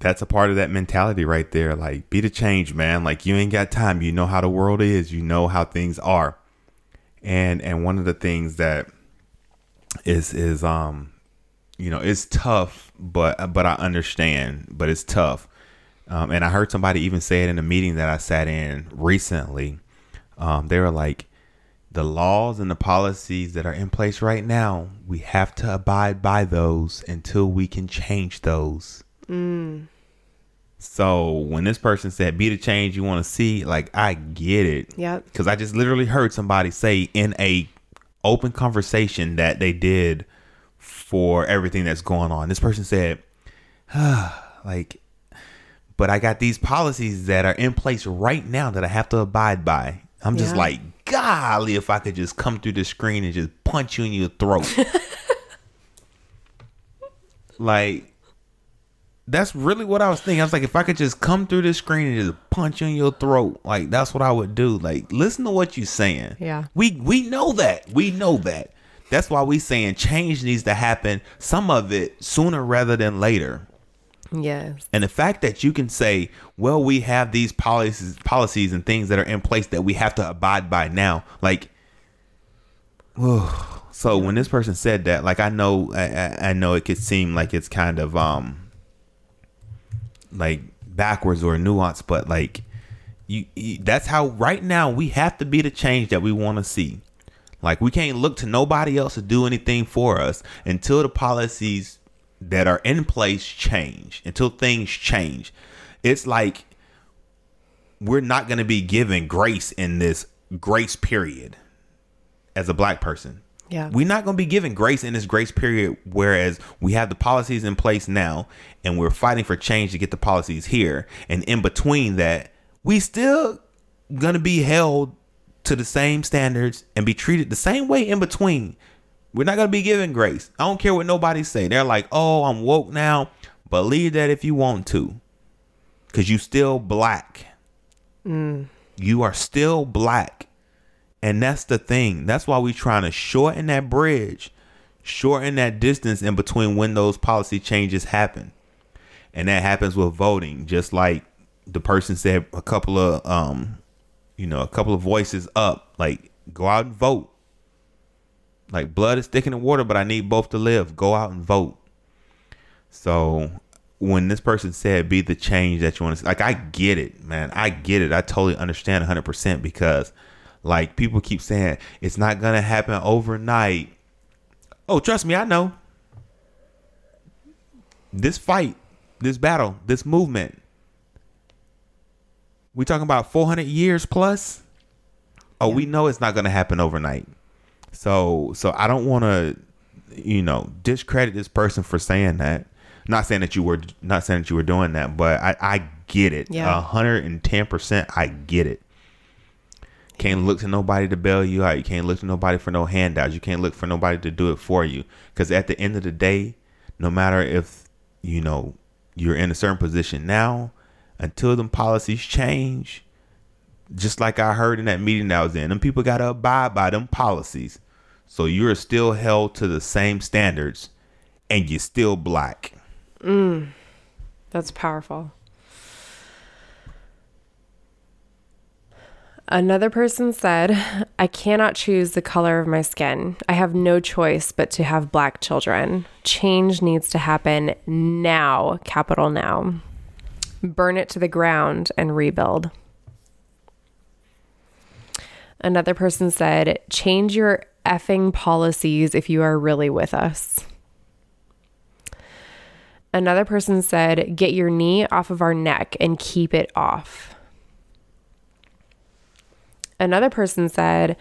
That's a part of that mentality right there. Like be the change, man. Like you ain't got time. You know how the world is. You know how things are. And and one of the things that is is um you know it's tough but but i understand but it's tough um, and i heard somebody even say it in a meeting that i sat in recently um, they were like the laws and the policies that are in place right now we have to abide by those until we can change those so when this person said be the change you want to see like i get it Yep. because I just literally heard somebody say in a open conversation that they did for everything that's going on. This person said, ah, like, but I got these policies that are in place right now that I have to abide by. I'm just Yeah. like, golly, if I could just come through the screen and just punch you in your throat. like, that's really what I was thinking. I was like, if I could just come through the screen and just punch you in your throat, like that's what I would do. Like, listen to what you're saying. Yeah. We we know that. We know that. That's why we saying change needs to happen. Some of it sooner rather than later. Yes. And the fact that you can say, well, we have these policies, policies and things that are in place that we have to abide by now. Like, so when this person said that, like, I know, I, I- I know it could seem like it's kind of, um, like backwards or nuanced, but like, you, you that's how right now we have to be the change that we want to see. Like, we can't look to nobody else to do anything for us until the policies that are in place change until things change. It's like we're not going to be given grace in this grace period as a black person. Yeah. We're not going to be given grace in this grace period, whereas we have the policies in place now and we're fighting for change to get the policies here. And in between that, we still going to be held to the same standards and be treated the same way in between. We're not going to be given grace. I don't care what nobody say. They're like, oh, I'm woke now. Believe that if you want to. Because you still black. You are still black. And that's the thing. That's why we trying to shorten that bridge, shorten that distance in between when those policy changes happen. And that happens with voting, just like the person said a couple of um, you know, a couple of voices up, like go out and vote. Like blood is thicker than water, but I need both to live. Go out and vote. So when this person said be the change that you want to see, like I get it, man. I get it. I totally understand 100% because like people keep saying it's not going to happen overnight. Oh, trust me, I know. This fight, this battle, this movement. We talking about 400 years plus? Oh, we know it's not going to happen overnight. So so I don't want to you know discredit this person for saying that. Not saying that you were not saying that you were doing that, but I I get it. Yeah. A hundred and ten percent I get it. Can't look to nobody to bail you out. You can't look to nobody for no handouts. You can't look for nobody to do it for you. Because at the end of the day, no matter if you know you're in a certain position now, until them policies change, just like I heard in that meeting I was in, them people got to abide by them policies. So you're still held to the same standards and you're still black. Mm, That's powerful. Another person said, I cannot choose the color of my skin. I have no choice but to have black children. Change needs to happen now, capital now. Burn it to the ground and rebuild. Another person said, Change your effing policies if you are really with us. Another person said, Get your knee off of our neck and keep it off. Another person said,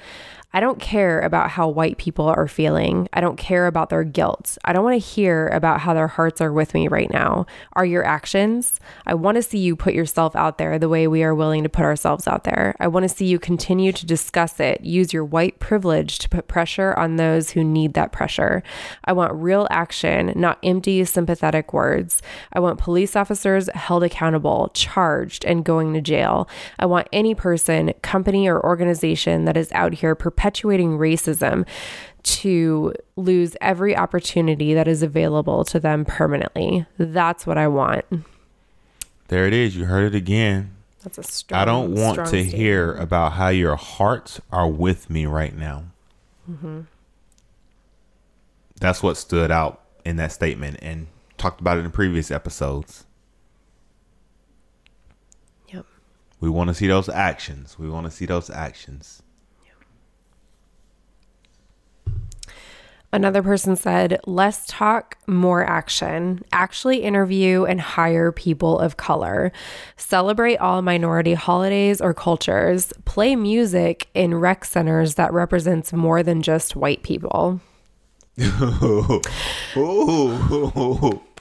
I don't care about how white people are feeling. I don't care about their guilt. I don't want to hear about how their hearts are with me right now. Are your actions? I want to see you put yourself out there the way we are willing to put ourselves out there. I want to see you continue to discuss it. Use your white privilege to put pressure on those who need that pressure. I want real action, not empty, sympathetic words. I want police officers held accountable, charged, and going to jail. I want any person, company, or organization that is out here racism to lose every opportunity that is available to them permanently. That's what I want. There it is. You heard it again. That's a strong. I don't want to statement. hear about how your hearts are with me right now. Mm-hmm. That's what stood out in that statement and talked about it in previous episodes. Yep. We want to see those actions. We want to see those actions. Another person said, less talk, more action. Actually interview and hire people of color. Celebrate all minority holidays or cultures. Play music in rec centers that represents more than just white people. Ooh. Ooh.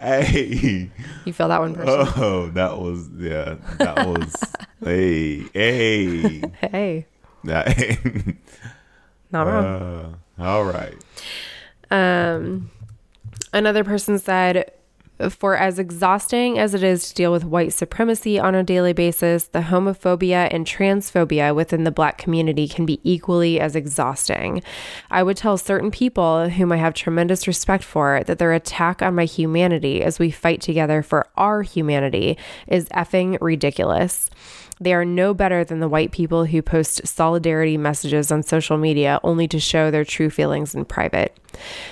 Hey. You feel that one person? Oh, that was yeah. That was hey hey. hey, That, not wrong. uh, all right. Um, another person said, for as exhausting as it is to deal with white supremacy on a daily basis, the homophobia and transphobia within the black community can be equally as exhausting. I would tell certain people whom I have tremendous respect for that their attack on my humanity as we fight together for our humanity is effing ridiculous. They are no better than the white people who post solidarity messages on social media only to show their true feelings in private.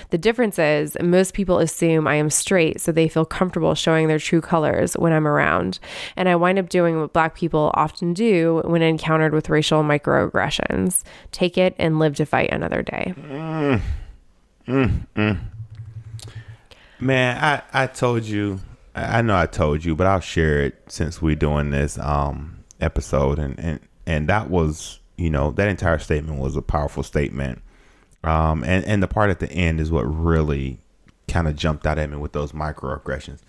The difference is, most people assume I am straight, so they feel comfortable showing their true colors when I'm around. And I wind up doing what black people often do when encountered with racial microaggressions take it and live to fight another day. Mm, mm, mm. Man, I, I told you, I I know I told you, but I'll share it since we're doing this um episode, and and and that was, you know, that entire statement was a powerful statement, um, and and the part at the end is what really kind of jumped out at me with those microaggressions.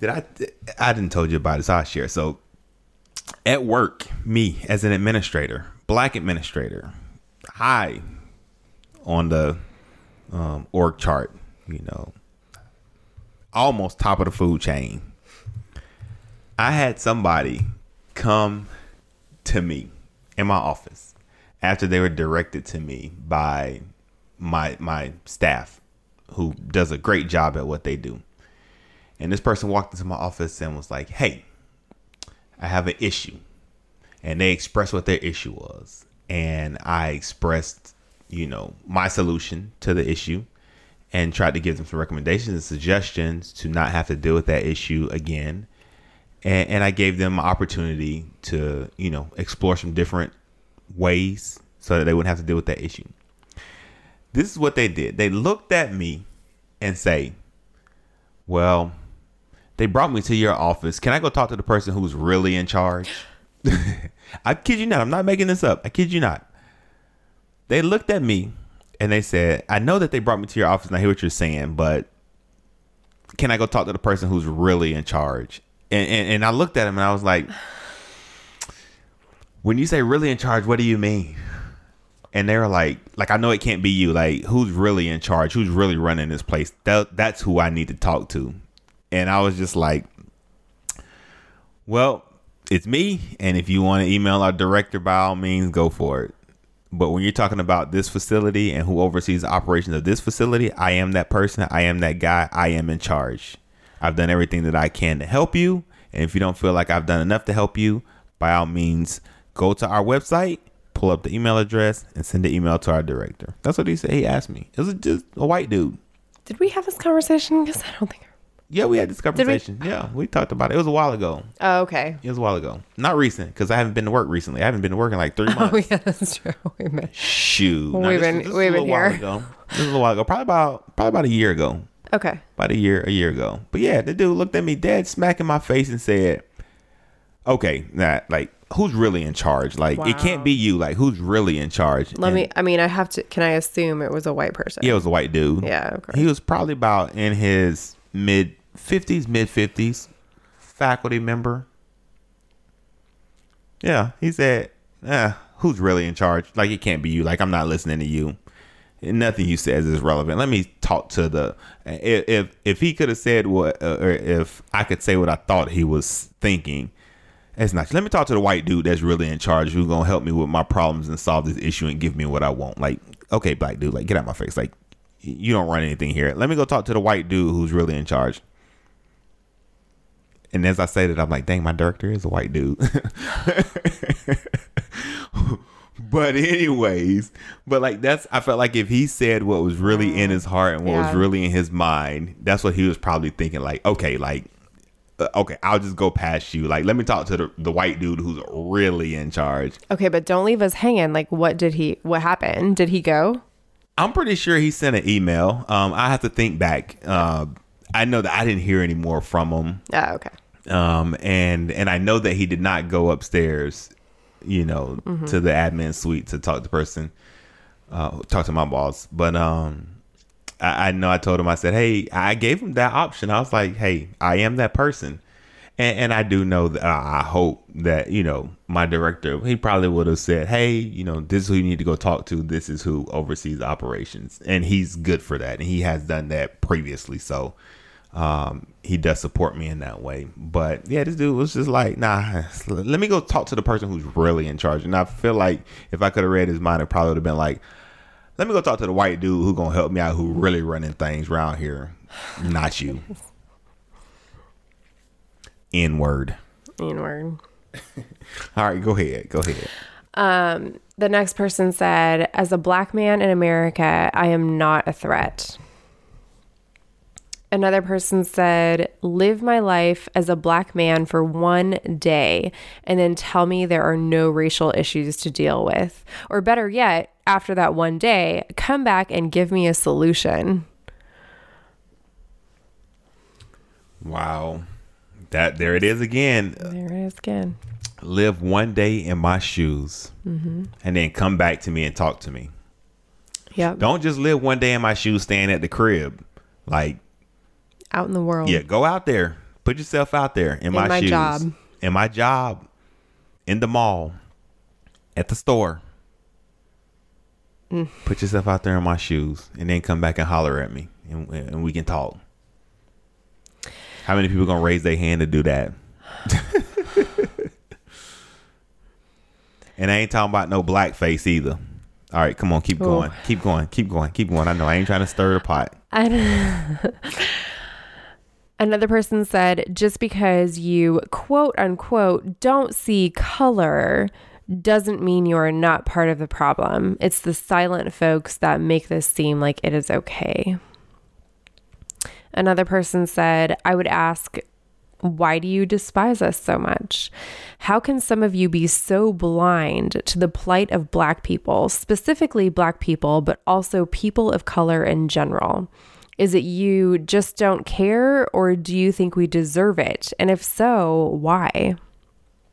Did I? I didn't told you about this. I'll share. So, at work, me as an administrator, black administrator, high on the um, org chart, you know, almost top of the food chain. I had somebody come to me in my office after they were directed to me by my my staff who does a great job at what they do. And this person walked into my office and was like, "Hey, I have an issue." And they expressed what their issue was, and I expressed, you know, my solution to the issue and tried to give them some recommendations and suggestions to not have to deal with that issue again. And, and I gave them an opportunity to, you know, explore some different ways so that they wouldn't have to deal with that issue. This is what they did. They looked at me and say, "Well, they brought me to your office. Can I go talk to the person who's really in charge?" I kid you not. I'm not making this up. I kid you not. They looked at me and they said, I know that they brought me to your office and I hear what you're saying, but can I go talk to the person who's really in charge? And, and, and I looked at him and I was like, when you say really in charge, what do you mean? And they were like, like, I know it can't be you. Like, who's really in charge? Who's really running this place? That, that's who I need to talk to. And I was just like, well, it's me. And if you want to email our director, by all means, go for it. But when you're talking about this facility and who oversees the operations of this facility, I am that person. I am that guy. I am in charge. I've done everything that I can to help you. And if you don't feel like I've done enough to help you, by all means, go to our website, pull up the email address, and send an email to our director. That's what he said. He asked me. It was just a white dude. Did we have this conversation? Because I don't think. Yeah, we had this we? conversation. Yeah, we talked about it. It was a while ago. Oh, okay. It was a while ago. Not recent, because I haven't been to work recently. I haven't been to work in like three months. Oh yeah, that's true. A minute. Shoot. We've this been- was- this we've a been here. ago. This was a while ago. Probably about probably about a year ago. Okay. About a year a year ago. But yeah, the dude looked at me dead smack in my face and said, "Okay, nah, like who's really in charge? Like it can't be you. Like who's really in charge?" Let And- me. I mean, I have to. Can I assume it was a white person? Yeah, it was a white dude. Yeah. Okay. He was probably about in his mid fifties, mid fifties, faculty member. Yeah, he said, eh, who's really in charge? Like it can't be you. Like I'm not listening to you. Nothing you says is relevant. Let me talk to the if if, he could have said what uh, or if I could say what I thought he was thinking. It's not. Let me talk to the white dude that's really in charge, who's gonna help me with my problems and solve this issue and give me what I want. Like, okay, black dude, like get out my face. Like, you don't run anything here. Let me go talk to the white dude who's really in charge. And as I say that, I'm like, dang, my director is a white dude. but anyways, but like that's I felt like if he said what was really in his heart and what was really in his mind, that's what he was probably thinking. Like, okay, like uh, okay, I'll just go past you. Like, let me talk to the, the white dude who's really in charge. Okay, but don't leave us hanging. Like, what did he? What happened? Did he go? I'm pretty sure he sent an email. Um, I have to think back. Uh, I know that I didn't hear any more from him. Oh, okay. um, and and I know that he did not go upstairs, you know, to the admin suite to talk to the person, uh, talk to my boss. But um, I, I know I told him I said, hey, I gave him that option. I was like, hey, I am that person, and, and I do know that uh, I hope that you know my director he probably would have said, hey, you know, this is who you need to go talk to. This is who oversees operations, and he's good for that, and he has done that previously. So um, he does support me in that way. But yeah, this dude was just like, nah, let me go talk to the person who's really in charge. And I feel like if I could have read his mind, it probably would have been like, let me go talk to the white dude who gonna help me out, who really running things around here, not you. N word. Mean word. All right, go ahead. Go ahead. Um, the next person said, "As a black man in America, I am not a threat." Another person said, "Live my life as a black man for one day and then tell me there are no racial issues to deal with. Or better yet, after that one day, come back and give me a solution." Wow. That there it is again. There it is again. Live one day in my shoes, mm-hmm. and then come back to me and talk to me. Yep. Don't just live one day in my shoes, staying at the crib. Like Out in the world. Yeah, go out there. Put yourself out there in, my, my shoes. job. In my job. In the mall. At the store. Mm. Put yourself out there in my shoes and then come back and holler at me and, and we can talk. How many people gonna raise their hand to do that? and I ain't talking about no blackface either. All right, come on, keep going, keep going, keep going, keep going. I know I ain't trying to stir the pot. I don't- Another person said, just because you quote unquote don't see color doesn't mean you are not part of the problem. It's the silent folks that make this seem like it is okay. Another person said, I would ask, why do you despise us so much? How can some of you be so blind to the plight of Black people, specifically Black people, but also people of color in general? Is it you just don't care, or do you think we deserve it? And if so, why?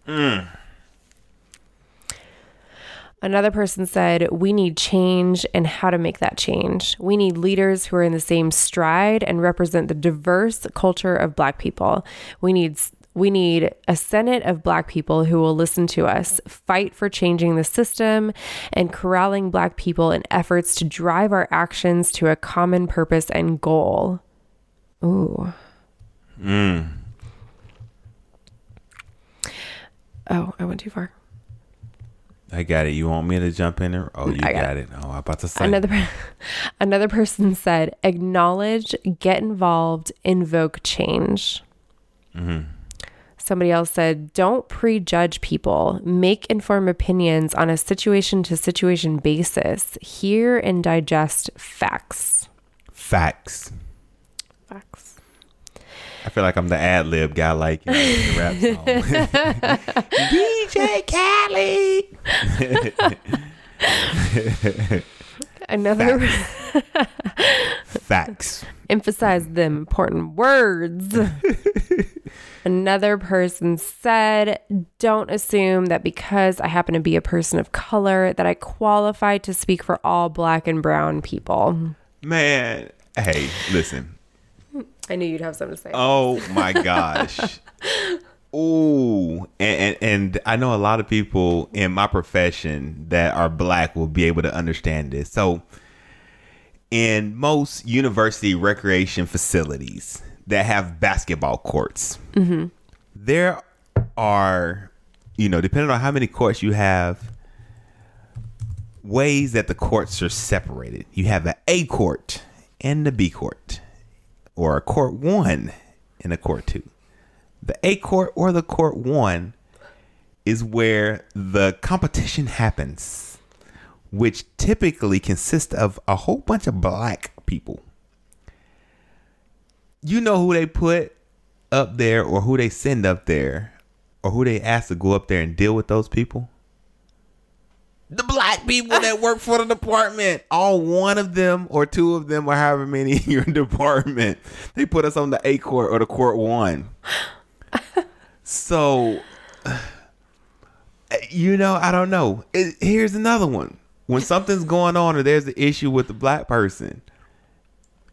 Hmm. Another person said, We need change and how to make that change. We need leaders who are in the same stride and represent the diverse culture of Black people. We need. We need a Senate of Black people who will listen to us, fight for changing the system, and corralling Black people in efforts to drive our actions to a common purpose and goal. Ooh. Hmm. Oh, I went too far. I got it. You want me to jump in there? Oh, you got, got it. Oh, I'm about to say. Another per- another person said, acknowledge, get involved, invoke change. Mm-hmm. Somebody else said, don't prejudge people. Make informed opinions on a situation to situation basis. Hear and digest facts. Facts. Facts. I feel like I'm the ad lib guy, like you know, the rap song. DJ Khaled. Another Facts. emphasize the important words. Another person said, Don't assume that because I happen to be a person of color that I qualify to speak for all black and brown people. Man, hey, listen. I knew you'd have something to say. Oh my gosh. Ooh, and, and and I know a lot of people in my profession that are black will be able to understand this. So, in most university recreation facilities that have basketball courts, there are, you know, depending on how many courts you have, ways that the courts are separated. You have an A court and the B court, or a court one and a court two. The A court or the court one is where the competition happens, which typically consists of a whole bunch of black people. You know who they put up there or who they send up there or who they ask to go up there and deal with those people? The black people that work for the department. All one of them or two of them or however many in your department. They put us on the A court or the court one. So, you know, I don't know. It, here's another one. When something's going on or there's an issue with the black person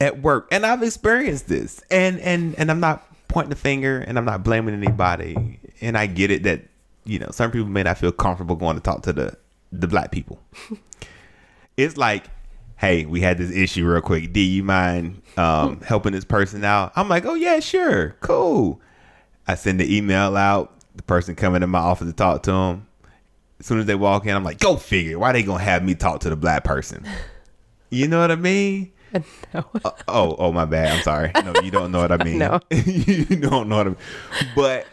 at work, and I've experienced this, and and and I'm not pointing the finger, and I'm not blaming anybody, and I get it that you know some people may not feel comfortable going to talk to the the black people. it's like, hey, we had this issue real quick. Do you mind um, helping this person out? I'm like, oh yeah, sure, cool. I send the email out. The person coming to my office to talk to them. As soon as they walk in, I'm like, go figure. Why they gonna have me talk to the black person? You know what I mean? No. Uh, oh, oh, my bad. I'm sorry. No, you don't know what I mean. No. you don't know what I mean. But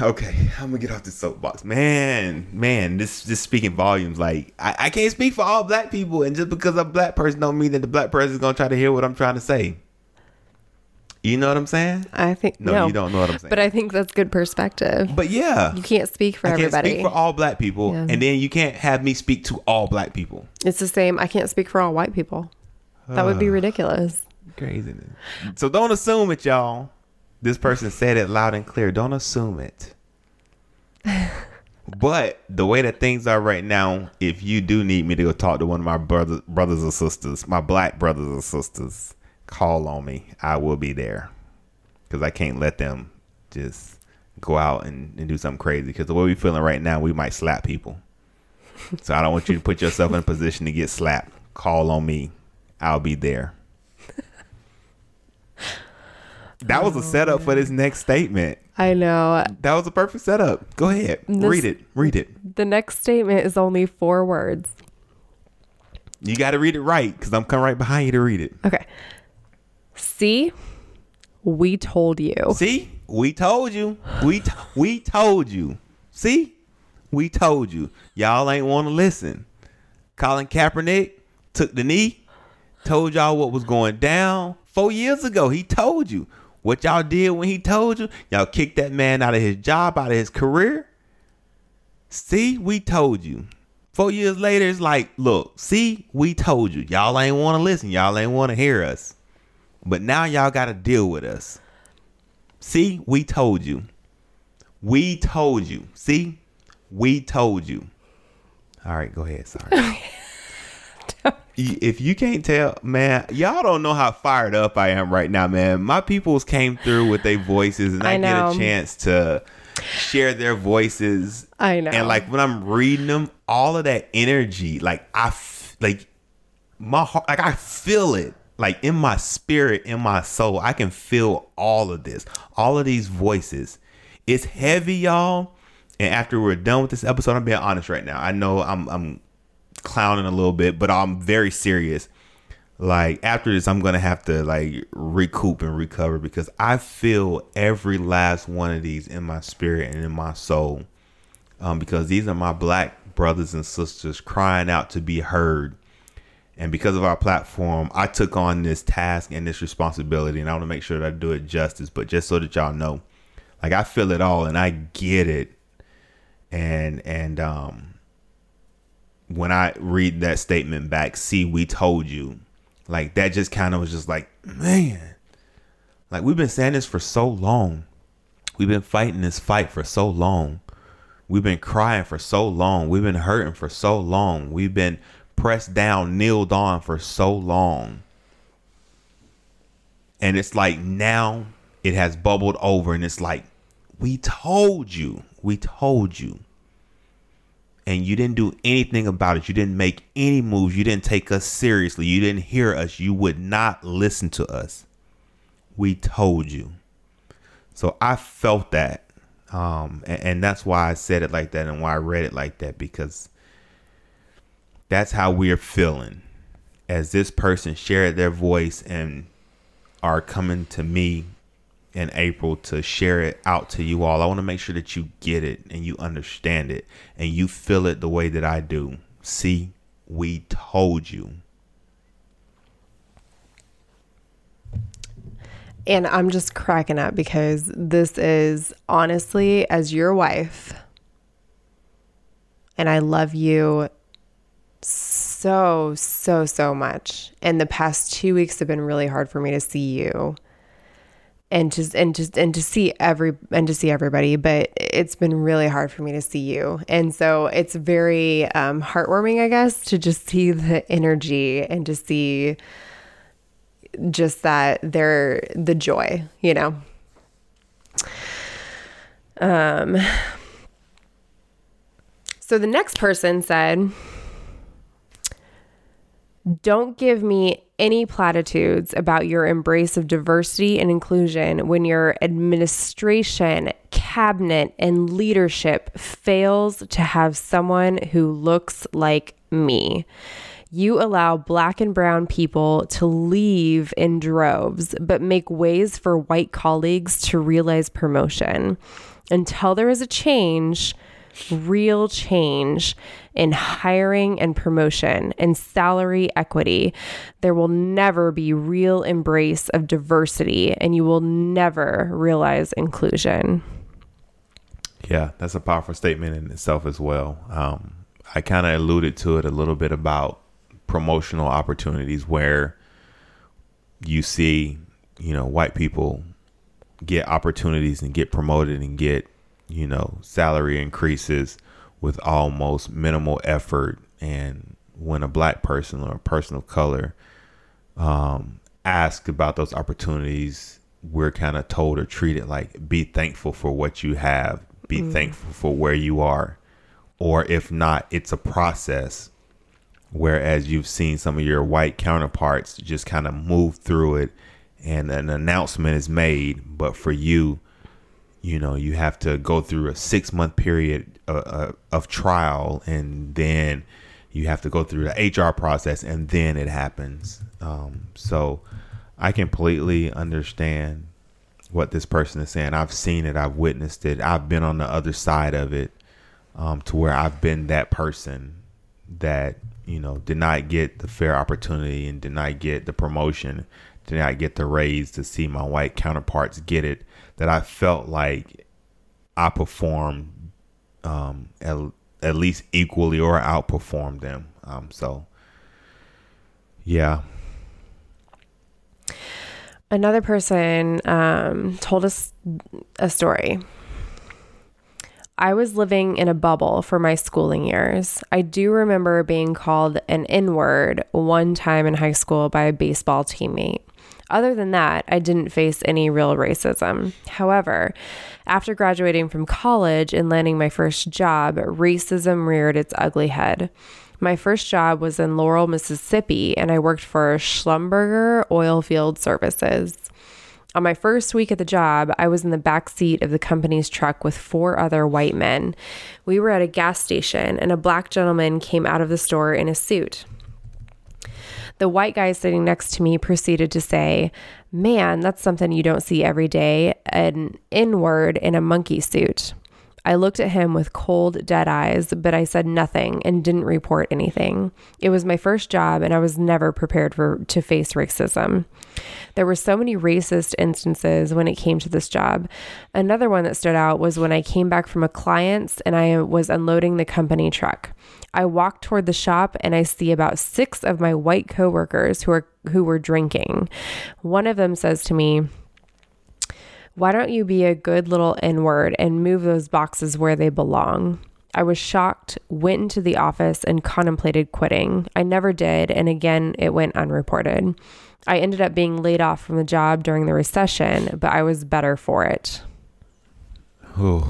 okay, I'm gonna get off the soapbox. Man, man, this this speaking volumes. Like I, I can't speak for all black people, and just because I'm a black person don't mean that the black person is gonna try to hear what I'm trying to say. You know what I'm saying? I think No, no, you don't know what I'm saying. But I think that's good perspective. But yeah, You can't speak for I can't everybody. speak for all black people, Yeah. and then you can't have me speak to all black people. it's the same. I can't speak for all white people. That would be ridiculous. Craziness. So don't assume it, y'all. This person said it loud and clear. Don't assume it. but the way that things are right now, if you do need me to go talk to one of my brothers, brothers or sisters, my black brothers or sisters, call on me. I will be there because I can't let them just go out and, and do something crazy. Because the way we're feeling right now, we might slap people. so I don't want you to put yourself in a position to get slapped. Call on me. I'll be there. That was a setup for this next statement. I know. That was a perfect setup. Go ahead. This- read it. Read it. The next statement is only four words. You got to read it right because I'm coming right behind you to read it. Okay. See, we told you. See, we told you. We t- we told you. See, we told you. Y'all ain't want to listen. Colin Kaepernick took the knee, told y'all what was going down four years ago. He told you what y'all did when he told you. Y'all kicked that man out of his job, out of his career. See, we told you. Four years later, it's like, look, see, we told you. Y'all ain't want to listen. Y'all ain't want to hear us. But now y'all got to deal with us. See, we told you. We told you. See, we told you. All right, go ahead. Sorry. If you can't tell, man, y'all don't know how fired up I am right now, man. My peoples came through with their voices, and I, I get a chance to share their voices. I know. And like when I'm reading them, all of that energy, like I, f- like my heart, like I feel it, like in my spirit, in my soul. I can feel all of this, all of these voices. It's heavy, y'all. And after we're done with this episode, I'm being honest right now. I know I'm I'm clowning a little bit, but I'm very serious. Like after this, I'm gonna have to like recoup and recover because I feel every last one of these in my spirit and in my soul. Um, because these are my black brothers and sisters crying out to be heard. And because of our platform, I took on this task and this responsibility, and I want to make sure that I do it justice. But just so that y'all know, like I feel it all and I get it. And and um when I read that statement back, see, we told you, like that just kind of was just like, man, like we've been saying this for so long. We've been fighting this fight for so long. We've been crying for so long. We've been hurting for so long. We've been pressed down, kneeled on for so long. And it's like now it has bubbled over and it's like, we told you. We told you and you didn't do anything about it. You didn't make any moves. You didn't take us seriously. You didn't hear us. You would not listen to us. We told you. So I felt that. Um, and, and that's why I said it like that and why I read it like that because that's how we're feeling as this person shared their voice and are coming to me in April to share it out to you all. I want to make sure that you get it and you understand it and you feel it the way that I do. See, we told you. And I'm just cracking up because this is honestly, as your wife, and I love you so, so, so much. And the past two weeks have been really hard for me to see you and just and just and to see every and to see everybody but it's been really hard for me to see you. And so it's very um, heartwarming i guess to just see the energy and to see just that they're the joy you know? Um so the next person said don't give me any platitudes about your embrace of diversity and inclusion when your administration, cabinet, and leadership fails to have someone who looks like me. You allow black and brown people to leave in droves, but make ways for white colleagues to realize promotion. Until there is a change, real change in hiring and promotion and salary equity, there will never be real embrace of diversity and you will never realize inclusion. Yeah, that's a powerful statement in itself as well. Um, I kind of alluded to it a little bit about promotional opportunities where you see, you know, white people get opportunities and get promoted and get you know, salary increases with almost minimal effort. And when a black person or a person of color um, ask about those opportunities, we're kind of told or treated like be thankful for what you have, be mm. thankful for where you are. Or if not, it's a process. Whereas you've seen some of your white counterparts just kind of move through it and an announcement is made. But for you, you know you have to go through a six month period uh, uh, of trial and then you have to go through the hr process and then it happens. Um, so i completely understand what this person is saying. I've seen it. I've witnessed it. I've been on the other side of it um, to where i've been that person that you know did not get the fair opportunity and did not get the promotion did not get the raise to see my white counterparts get it that I felt like I performed um, at, at least equally or outperformed them. Um, so, yeah. Another person um, told us a story. I was living in a bubble for my schooling years. I do remember being called an N word one time in high school by a baseball teammate. Other than that, I didn't face any real racism. However, after graduating from college and landing my first job, racism reared its ugly head. My first job was in Laurel, Mississippi, and I worked for Schlumberger Oilfield Services. On my first week at the job, I was in the back seat of the company's truck with four other white men. We were at a gas station, and a black gentleman came out of the store in a suit. The white guy sitting next to me proceeded to say, Man, that's something you don't see every day an N word in a monkey suit. I looked at him with cold, dead eyes, but I said nothing and didn't report anything. It was my first job and I was never prepared for to face racism. There were so many racist instances when it came to this job. Another one that stood out was when I came back from a client's and I was unloading the company truck. I walk toward the shop and I see about 6 of my white coworkers who are who were drinking. One of them says to me, why don't you be a good little N word and move those boxes where they belong? I was shocked, went into the office, and contemplated quitting. I never did, and again, it went unreported. I ended up being laid off from the job during the recession, but I was better for it. Ooh.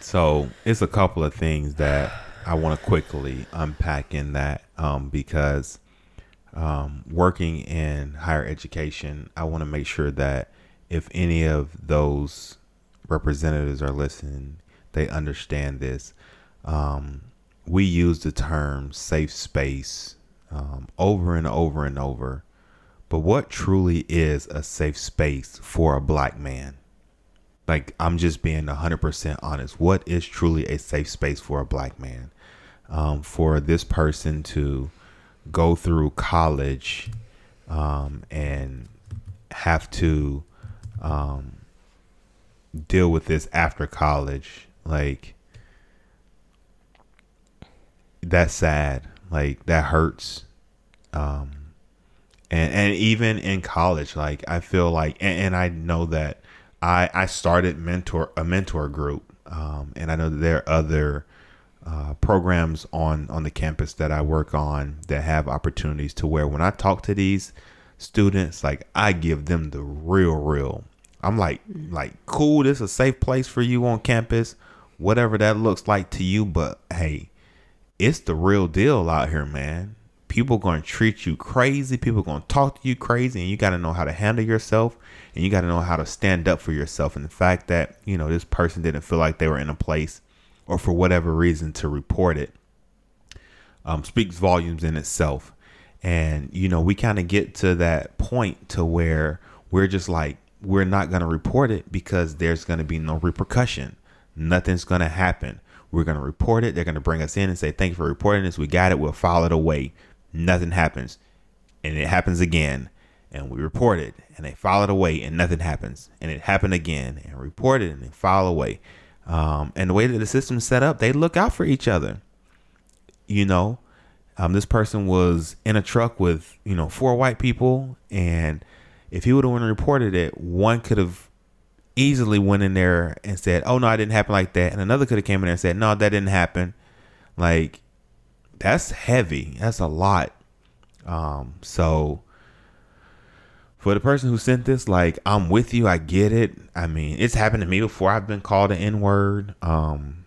So it's a couple of things that I want to quickly unpack in that um, because um, working in higher education, I want to make sure that if any of those representatives are listening, they understand this. Um, we use the term safe space um, over and over and over. But what truly is a safe space for a black man? Like, I'm just being 100% honest. What is truly a safe space for a black man? Um, for this person to go through college um, and have to um, deal with this after college. Like that's sad. Like that hurts. Um, and and even in college, like I feel like, and, and I know that I I started mentor a mentor group, um, and I know that there are other. Uh, programs on on the campus that I work on that have opportunities to where when I talk to these students, like I give them the real, real. I'm like, like, cool. This is a safe place for you on campus, whatever that looks like to you. But hey, it's the real deal out here, man. People gonna treat you crazy. People gonna talk to you crazy, and you got to know how to handle yourself, and you got to know how to stand up for yourself. And the fact that you know this person didn't feel like they were in a place, or for whatever reason, to report it, um, speaks volumes in itself. And, you know, we kind of get to that point to where we're just like, we're not going to report it because there's going to be no repercussion. Nothing's going to happen. We're going to report it. They're going to bring us in and say, thank you for reporting this. We got it. We'll file it away. Nothing happens. And it happens again. And we report it and they file it away and nothing happens. And it happened again and report it and they file away. Um, and the way that the system's set up, they look out for each other. You know, um, this person was in a truck with you know four white people, and if he would have reported it, one could have easily went in there and said, "Oh no, it didn't happen like that," and another could have came in there and said, "No, that didn't happen." Like that's heavy. That's a lot. Um, so for the person who sent this, like I'm with you. I get it. I mean, it's happened to me before. I've been called an N word. Um,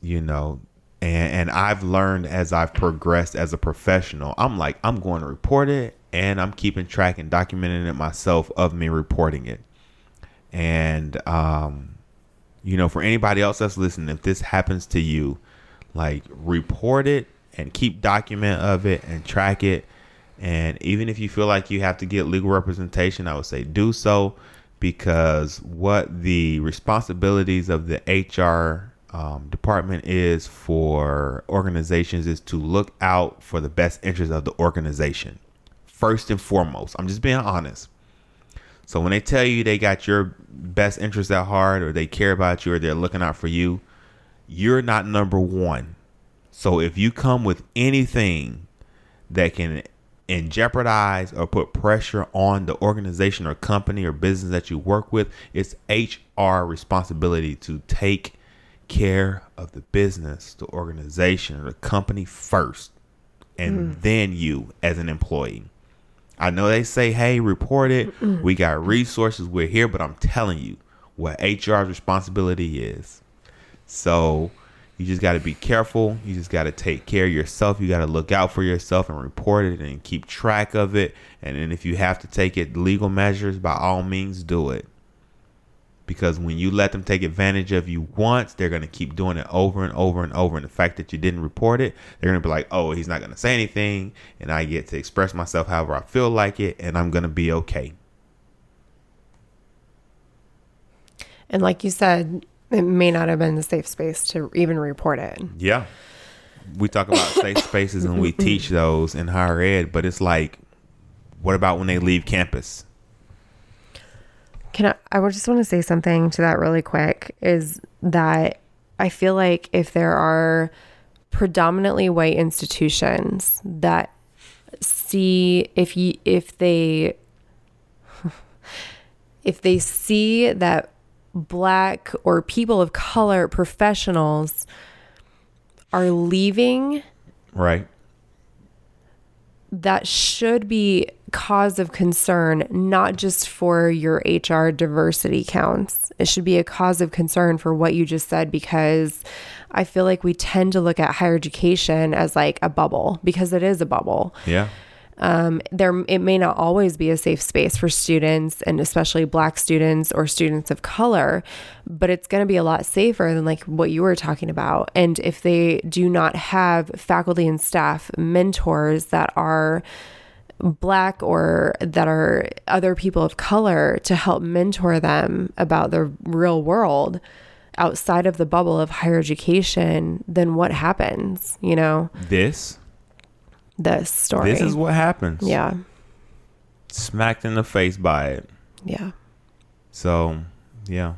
you know, and and I've learned as I've progressed as a professional. I'm like I'm going to report it and I'm keeping track and documenting it myself of me reporting it. And um you know, for anybody else that's listening, if this happens to you, like report it and keep document of it and track it. And even if you feel like you have to get legal representation, I would say do so because what the responsibilities of the HR um, department is for organizations is to look out for the best interest of the organization first and foremost. I'm just being honest. So when they tell you they got your best interest at heart or they care about you or they're looking out for you, you're not number one. So if you come with anything that can and jeopardize or put pressure on the organization or company or business that you work with, it's HR responsibility to take care of the business, the organization, or the company first, and mm. then you as an employee. I know they say, hey, report it. Mm-mm. We got resources. We're here, but I'm telling you what HR's responsibility is. So you just got to be careful. You just got to take care of yourself. You got to look out for yourself and report it and keep track of it. And then if you have to take it legal measures, by all means, do it. because when you let them take advantage of you once, they're going to keep doing it over and over and over. And the fact that you didn't report it, they're going to be like, oh, he's not going to say anything. And I get to express myself however I feel like it. And I'm going to be okay. And like you said, it may not have been the safe space to even report it. Yeah. We talk about safe spaces and we teach those in higher ed, but it's like, what about when they leave campus? Can I, I just want to say something to that really quick is that I feel like if there are predominantly white institutions that see if you if they if they see that black or people of color professionals are leaving Right. that should be cause of concern not just for your HR diversity counts. It should be a cause of concern for what you just said because I feel like we tend to look at higher education as like a bubble because it is a bubble. Yeah. Um, there it may not always be a safe space for students and especially black students or students of color but it's going to be a lot safer than like what you were talking about. And if they do not have faculty and staff mentors that are black or that are other people of color to help mentor them about the real world outside of the bubble of higher education then what happens you know? This, this story this is what happens. yeah Smacked in the face by it. yeah So, yeah.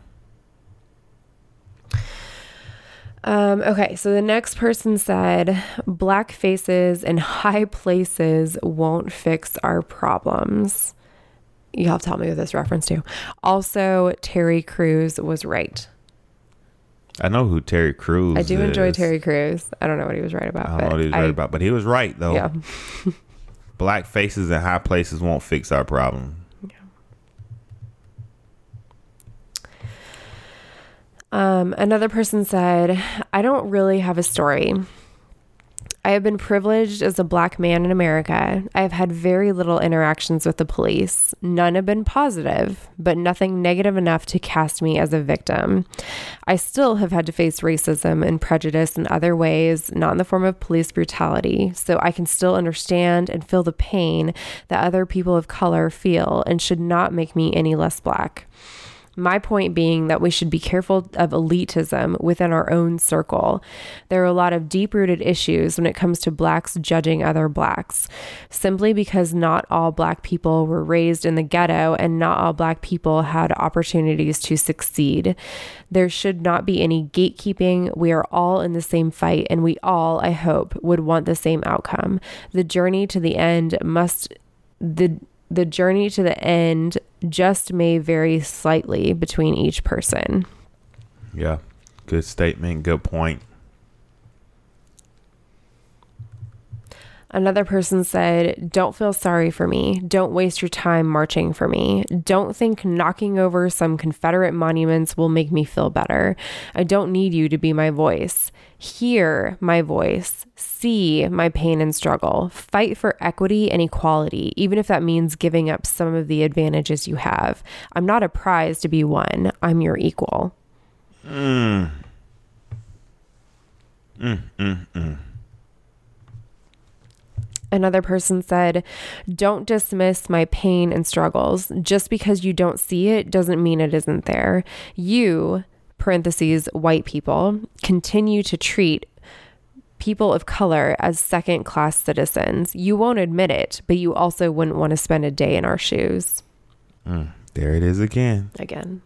Um, okay, so the next person said, Black faces in high places won't fix our problems. You have to tell me what this reference to. Also, Terry Crews was right. I know who Terry Crews I do enjoy. Terry Crews. I don't know what he was right about. I don't but know what he was I- right about, but he was right though. Yeah. Black faces in high places won't fix our problem. Um, another person said, I don't really have a story. I have been privileged as a black man in America. I have had very little interactions with the police. None have been positive, but nothing negative enough to cast me as a victim. I still have had to face racism and prejudice in other ways, not in the form of police brutality. So I can still understand and feel the pain that other people of color feel and should not make me any less black. My point being that we should be careful of elitism within our own circle. There are a lot of deep rooted issues when it comes to blacks judging other blacks, simply because not all black people were raised in the ghetto and not all black people had opportunities to succeed. There should not be any gatekeeping. We are all in the same fight, and we all, I hope, would want the same outcome. The journey to the end must. The the journey to the end just may vary slightly between each person. Yeah. Good statement. Good point. Another person said, Don't feel sorry for me. Don't waste your time marching for me. Don't think knocking over some Confederate monuments will make me feel better. I don't need you to be my voice. Hear my voice. See my pain and struggle. Fight for equity and equality, even if that means giving up some of the advantages you have. I'm not a prize to be won, I'm your equal. Mm. Mm, mm, Another person said, Don't dismiss my pain and struggles. Just because you don't see it doesn't mean it isn't there. You, parentheses, white people, continue to treat people of color as second class citizens. You won't admit it, but you also wouldn't want to spend a day in our shoes. Mm, there it is again. Again.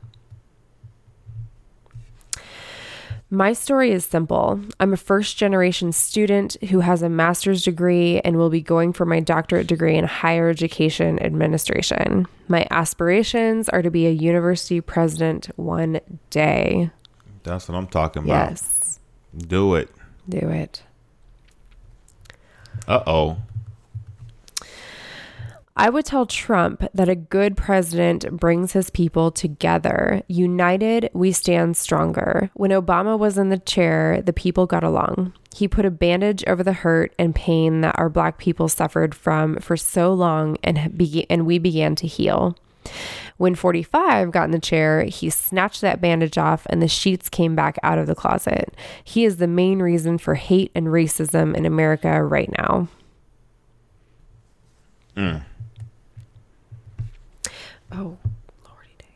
My story is simple. I'm a first generation student who has a master's degree and will be going for my doctorate degree in higher education administration. My aspirations are to be a university president one day. That's what I'm talking about. Yes, Do it. do it. Uh oh. I would tell Trump that a good president brings his people together. United, we stand stronger. When Obama was in the chair, the people got along. He put a bandage over the hurt and pain that our black people suffered from for so long and, bege- and we began to heal. When 45 got in the chair, he snatched that bandage off and the sheets came back out of the closet. He is the main reason for hate and racism in America right now. Mm. Oh, lordy day.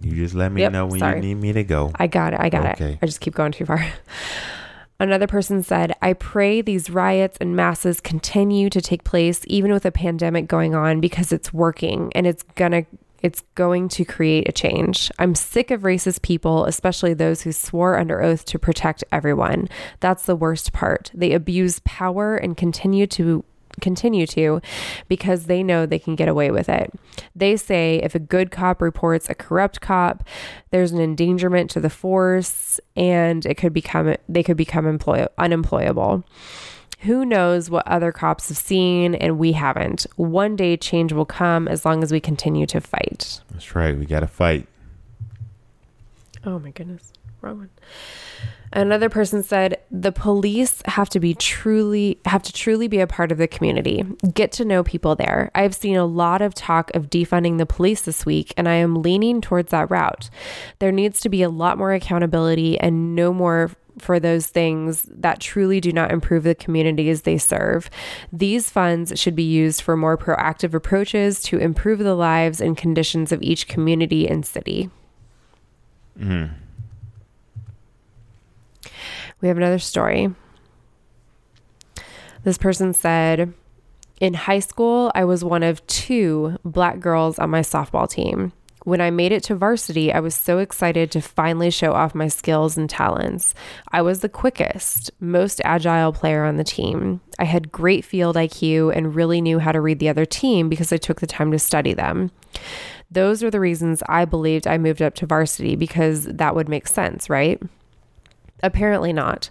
You just let me Yep, know when sorry. you need me to go. I got it. I got Okay. it. I just keep going too far. Another person said, I pray these riots and masses continue to take place even with a pandemic going on because it's working and it's gonna it's going to create a change. I'm sick of racist people, especially those who swore under oath to protect everyone. That's the worst part. They abuse power and continue to continue to because they know they can get away with it. They say if a good cop reports a corrupt cop, there's an endangerment to the force and it could become they could become employ- unemployable. Who knows what other cops have seen and we haven't. One day change will come as long as we continue to fight. That's right. We got to fight. Oh my goodness. Wrong one. Another person said the police have to be truly have to truly be a part of the community. Get to know people there. I've seen a lot of talk of defunding the police this week and I am leaning towards that route. There needs to be a lot more accountability and no more for those things that truly do not improve the communities they serve. These funds should be used for more proactive approaches to improve the lives and conditions of each community and city. Mm-hmm. We have another story. This person said, In high school, I was one of two black girls on my softball team. When I made it to varsity, I was so excited to finally show off my skills and talents. I was the quickest, most agile player on the team. I had great field IQ and really knew how to read the other team because I took the time to study them. Those are the reasons I believed I moved up to varsity because that would make sense, right? Apparently not.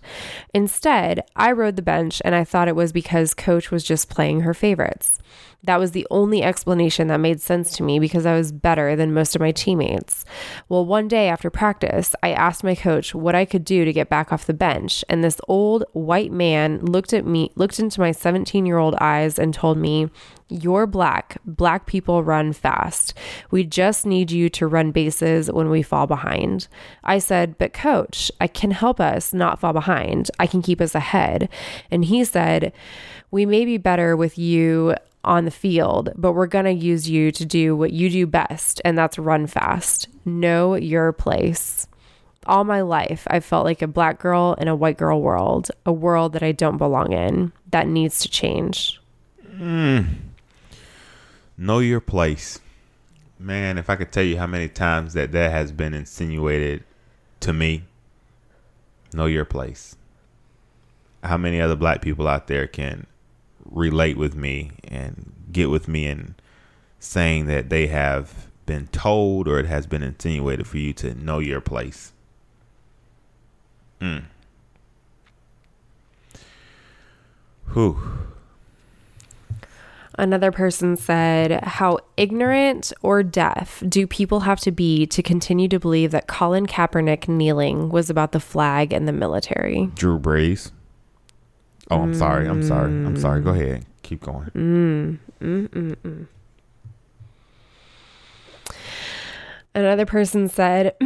Instead, I rode the bench and I thought it was because coach was just playing her favorites. That was the only explanation that made sense to me because I was better than most of my teammates. Well, one day after practice, I asked my coach what I could do to get back off the bench, and this old white man looked at me, looked into my 17-year-old eyes and told me, "You're black. Black people run fast. We just need you to run bases when we fall behind." I said, "But coach, I can help us not fall behind. I can keep us ahead." And he said, "We may be better with you on the field, but we're going to use you to do what you do best, and that's run fast. Know your place." All my life, I've felt like a black girl in a white girl world, a world that I don't belong in, that needs to change. Hmm. Know your place. Man, if I could tell you how many times that that has been insinuated to me, know your place. How many other black people out there can relate with me and get with me in saying that they have been told or it has been insinuated for you to know your place? Mm. Whew. Another person said, How ignorant or deaf do people have to be to continue to believe that Colin Kaepernick kneeling was about the flag and the military? Drew Brees. Oh, I'm sorry. I'm sorry. I'm mm. sorry. Go ahead. Keep going. Mm, mm, another person said,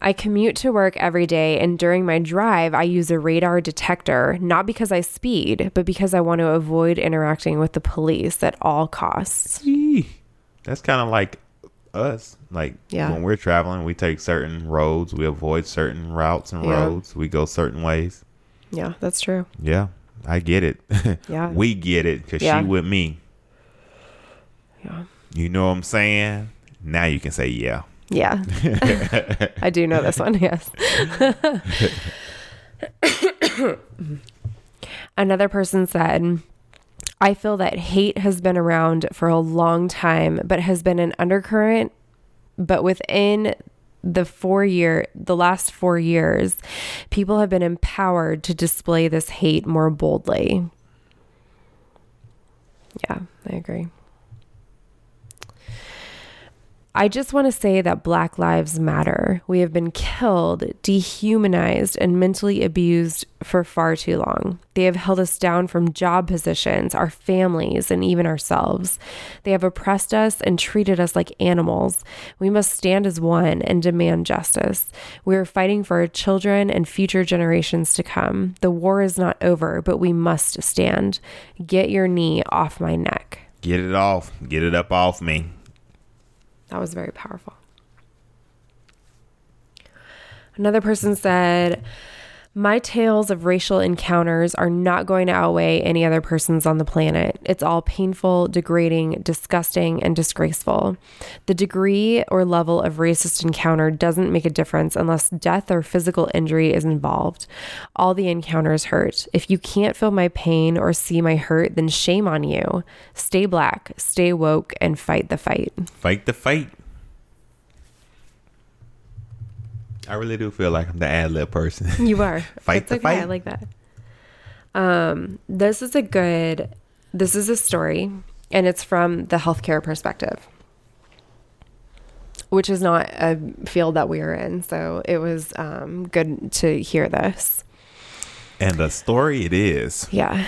I commute to work every day, and during my drive, I use a radar detector, not because I speed, but because I want to avoid interacting with the police at all costs. Eee. That's kind of like us. Like Yeah. when we're traveling, we take certain roads, we avoid certain routes and Yeah. roads, we go certain ways. Yeah, that's true. Yeah, I get it. Yeah. we get it because Yeah. she with me. Yeah. You know what I'm saying? Now you can say yeah. Yeah. I do know this one, yes. Another person said, I feel that hate has been around for a long time, but has been an undercurrent. But within the four year, the last four years, people have been empowered to display this hate more boldly. Yeah, I agree. I just want to say that Black Lives Matter. We have been killed, dehumanized, and mentally abused for far too long. They have held us down from job positions, our families, and even ourselves. They have oppressed us and treated us like animals. We must stand as one and demand justice. We are fighting for our children and future generations to come. The war is not over, but we must stand. Get your knee off my neck. Get it off. Get it up off me. That was very powerful. Another person said, My tales of racial encounters are not going to outweigh any other person's on the planet. It's all painful, degrading, disgusting, and disgraceful. The degree or level of racist encounter doesn't make a difference unless death or physical injury is involved. All the encounters hurt. If you can't feel my pain or see my hurt, then shame on you. Stay black, stay woke, and fight the fight. Fight the fight. I really do feel like I'm the ad lib person. You are. Fight the okay. I like that. Um, this is a good. This is a story, and it's from the healthcare perspective, which is not a field that we are in. So it was um, good to hear this. and a story it is. Yeah.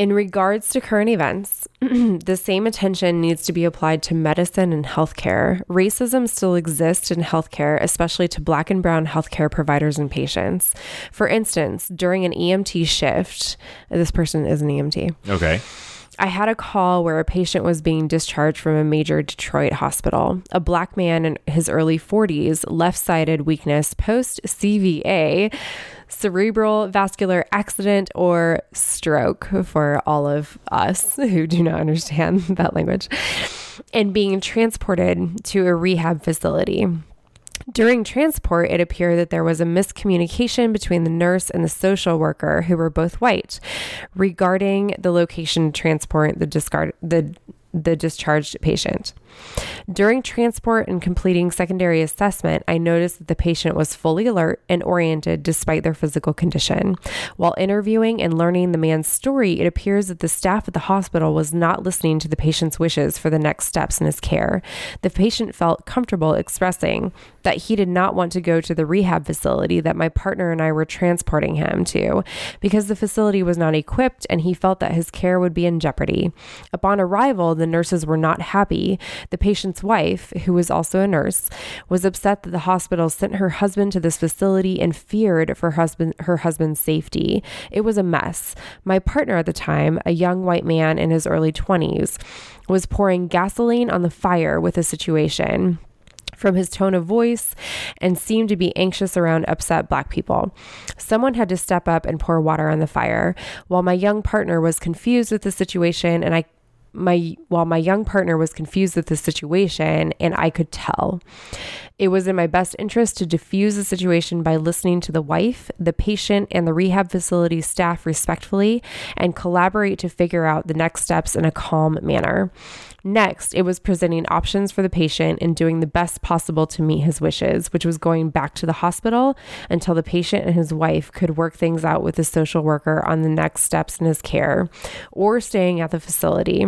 In regards to current events, the same attention needs to be applied to medicine and healthcare. Racism still exists in healthcare, especially to black and brown healthcare providers and patients. For instance, during an EMT shift, this person is an EMT. Okay. I had a call where a patient was being discharged from a major Detroit hospital. A black man in his early 40s, left sided weakness post CVA, cerebral vascular accident, or stroke for all of us who do not understand that language, and being transported to a rehab facility. During transport, it appeared that there was a miscommunication between the nurse and the social worker, who were both white, regarding the location transport the discard the the discharged patient. During transport and completing secondary assessment, I noticed that the patient was fully alert and oriented despite their physical condition. While interviewing and learning the man's story, it appears that the staff at the hospital was not listening to the patient's wishes for the next steps in his care. The patient felt comfortable expressing that he did not want to go to the rehab facility that my partner and I were transporting him to because the facility was not equipped and he felt that his care would be in jeopardy. Upon arrival, the nurses were not happy. The patient's wife, who was also a nurse, was upset that the hospital sent her husband to this facility and feared for husband her husband's safety. It was a mess. My partner at the time, a young white man in his early 20s, was pouring gasoline on the fire with the situation from his tone of voice and seemed to be anxious around upset black people. Someone had to step up and pour water on the fire. While my young partner was confused with the situation and I my while my young partner was confused with the situation and I could tell. It was in my best interest to diffuse the situation by listening to the wife, the patient, and the rehab facility staff respectfully and collaborate to figure out the next steps in a calm manner. Next, it was presenting options for the patient and doing the best possible to meet his wishes, which was going back to the hospital until the patient and his wife could work things out with the social worker on the next steps in his care or staying at the facility.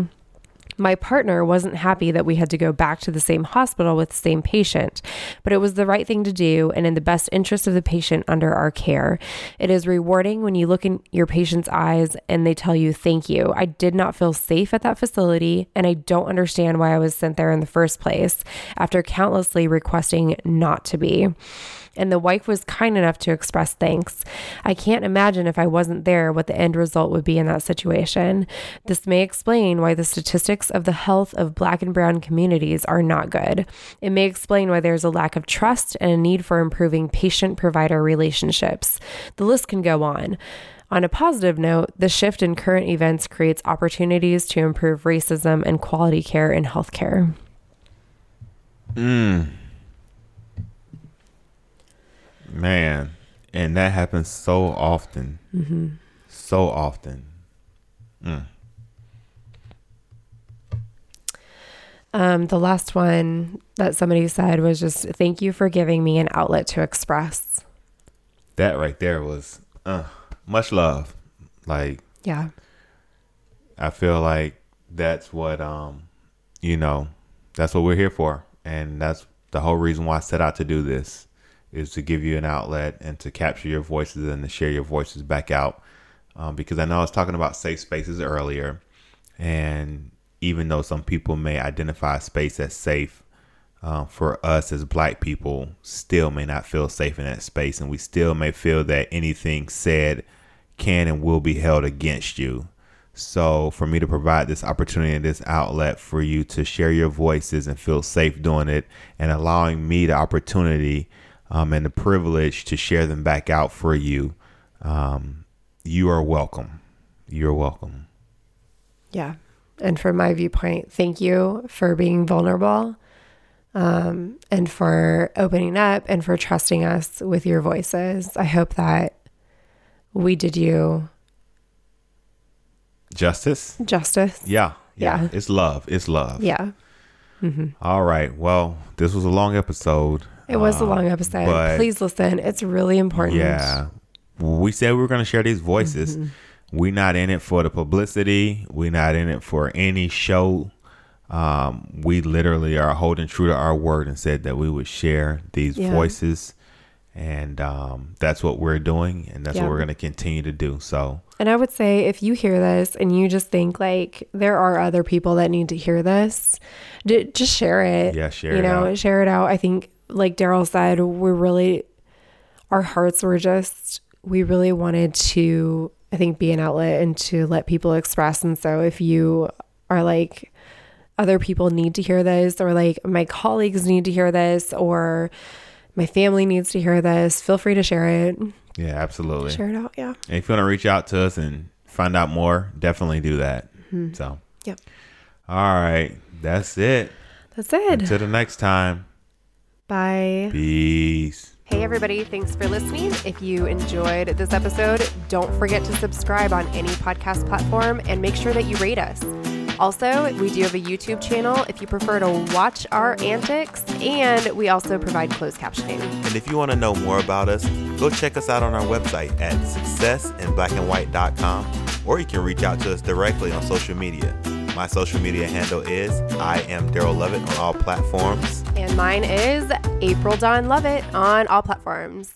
My partner wasn't happy that we had to go back to the same hospital with the same patient, but it was the right thing to do and in the best interest of the patient under our care. It is rewarding when you look in your patient's eyes and they tell you, Thank you. I did not feel safe at that facility, and I don't understand why I was sent there in the first place after countlessly requesting not to be and the wife was kind enough to express thanks. I can't imagine if I wasn't there what the end result would be in that situation. This may explain why the statistics of the health of black and brown communities are not good. It may explain why there's a lack of trust and a need for improving patient provider relationships. The list can go on. On a positive note, the shift in current events creates opportunities to improve racism and quality care in healthcare. Hmm. Man. And that happens so often. So often. Um, the last one that somebody said was just thank you for giving me an outlet to express. That right there was uh, much love. Like Yeah. I feel like that's what um you know, that's what we're here for and that's the whole reason why I set out to do this is to give you an outlet and to capture your voices and to share your voices back out. Um, because I know I was talking about safe spaces earlier, and even though some people may identify a space as safe, uh, for us as black people, still may not feel safe in that space, and we still may feel that anything said can and will be held against you. So, for me to provide this opportunity and this outlet for you to share your voices and feel safe doing it, and allowing me the opportunity um, and the privilege to share them back out for you, um, you are welcome. You're welcome. Yeah. And from my viewpoint, thank you for being vulnerable um, and for opening up and for trusting us with your voices. I hope that we did you justice. Justice. Yeah. Yeah. yeah. It's love. It's love. Yeah. Mm-hmm. All right. Well, this was a long episode. It was a long um, episode. Please listen. It's really important. Yeah. We said we were going to share these voices. Mm-hmm. We're not in it for the publicity. We're not in it for any show. Um, we literally are holding true to our word and said that we would share these yeah. voices. And um, that's what we're doing. And that's yeah. what we're going to continue to do. So, and I would say if you hear this and you just think like there are other people that need to hear this, d- just share it. Yeah, share it. you know, out. share it out. I think like Daryl said, we're really, our hearts were just, we really wanted to, I think, be an outlet and to let people express. And so if you are like, other people need to hear this, or like my colleagues need to hear this, or my family needs to hear this, feel free to share it. Yeah, absolutely. Share it out. Yeah. And if you want to reach out to us and find out more, definitely do that. Mm-hmm. So, yep. All right. That's it. That's it. Until the next time. Bye. Peace. Hey, everybody. Thanks for listening. If you enjoyed this episode, don't forget to subscribe on any podcast platform and make sure that you rate us. Also, we do have a YouTube channel if you prefer to watch our antics, and we also provide closed captioning. And if you want to know more about us, go check us out on our website at successinblackandwhite.com, or you can reach out to us directly on social media. My social media handle is I am Daryl Lovett on all platforms. And mine is April Dawn Lovett on all platforms.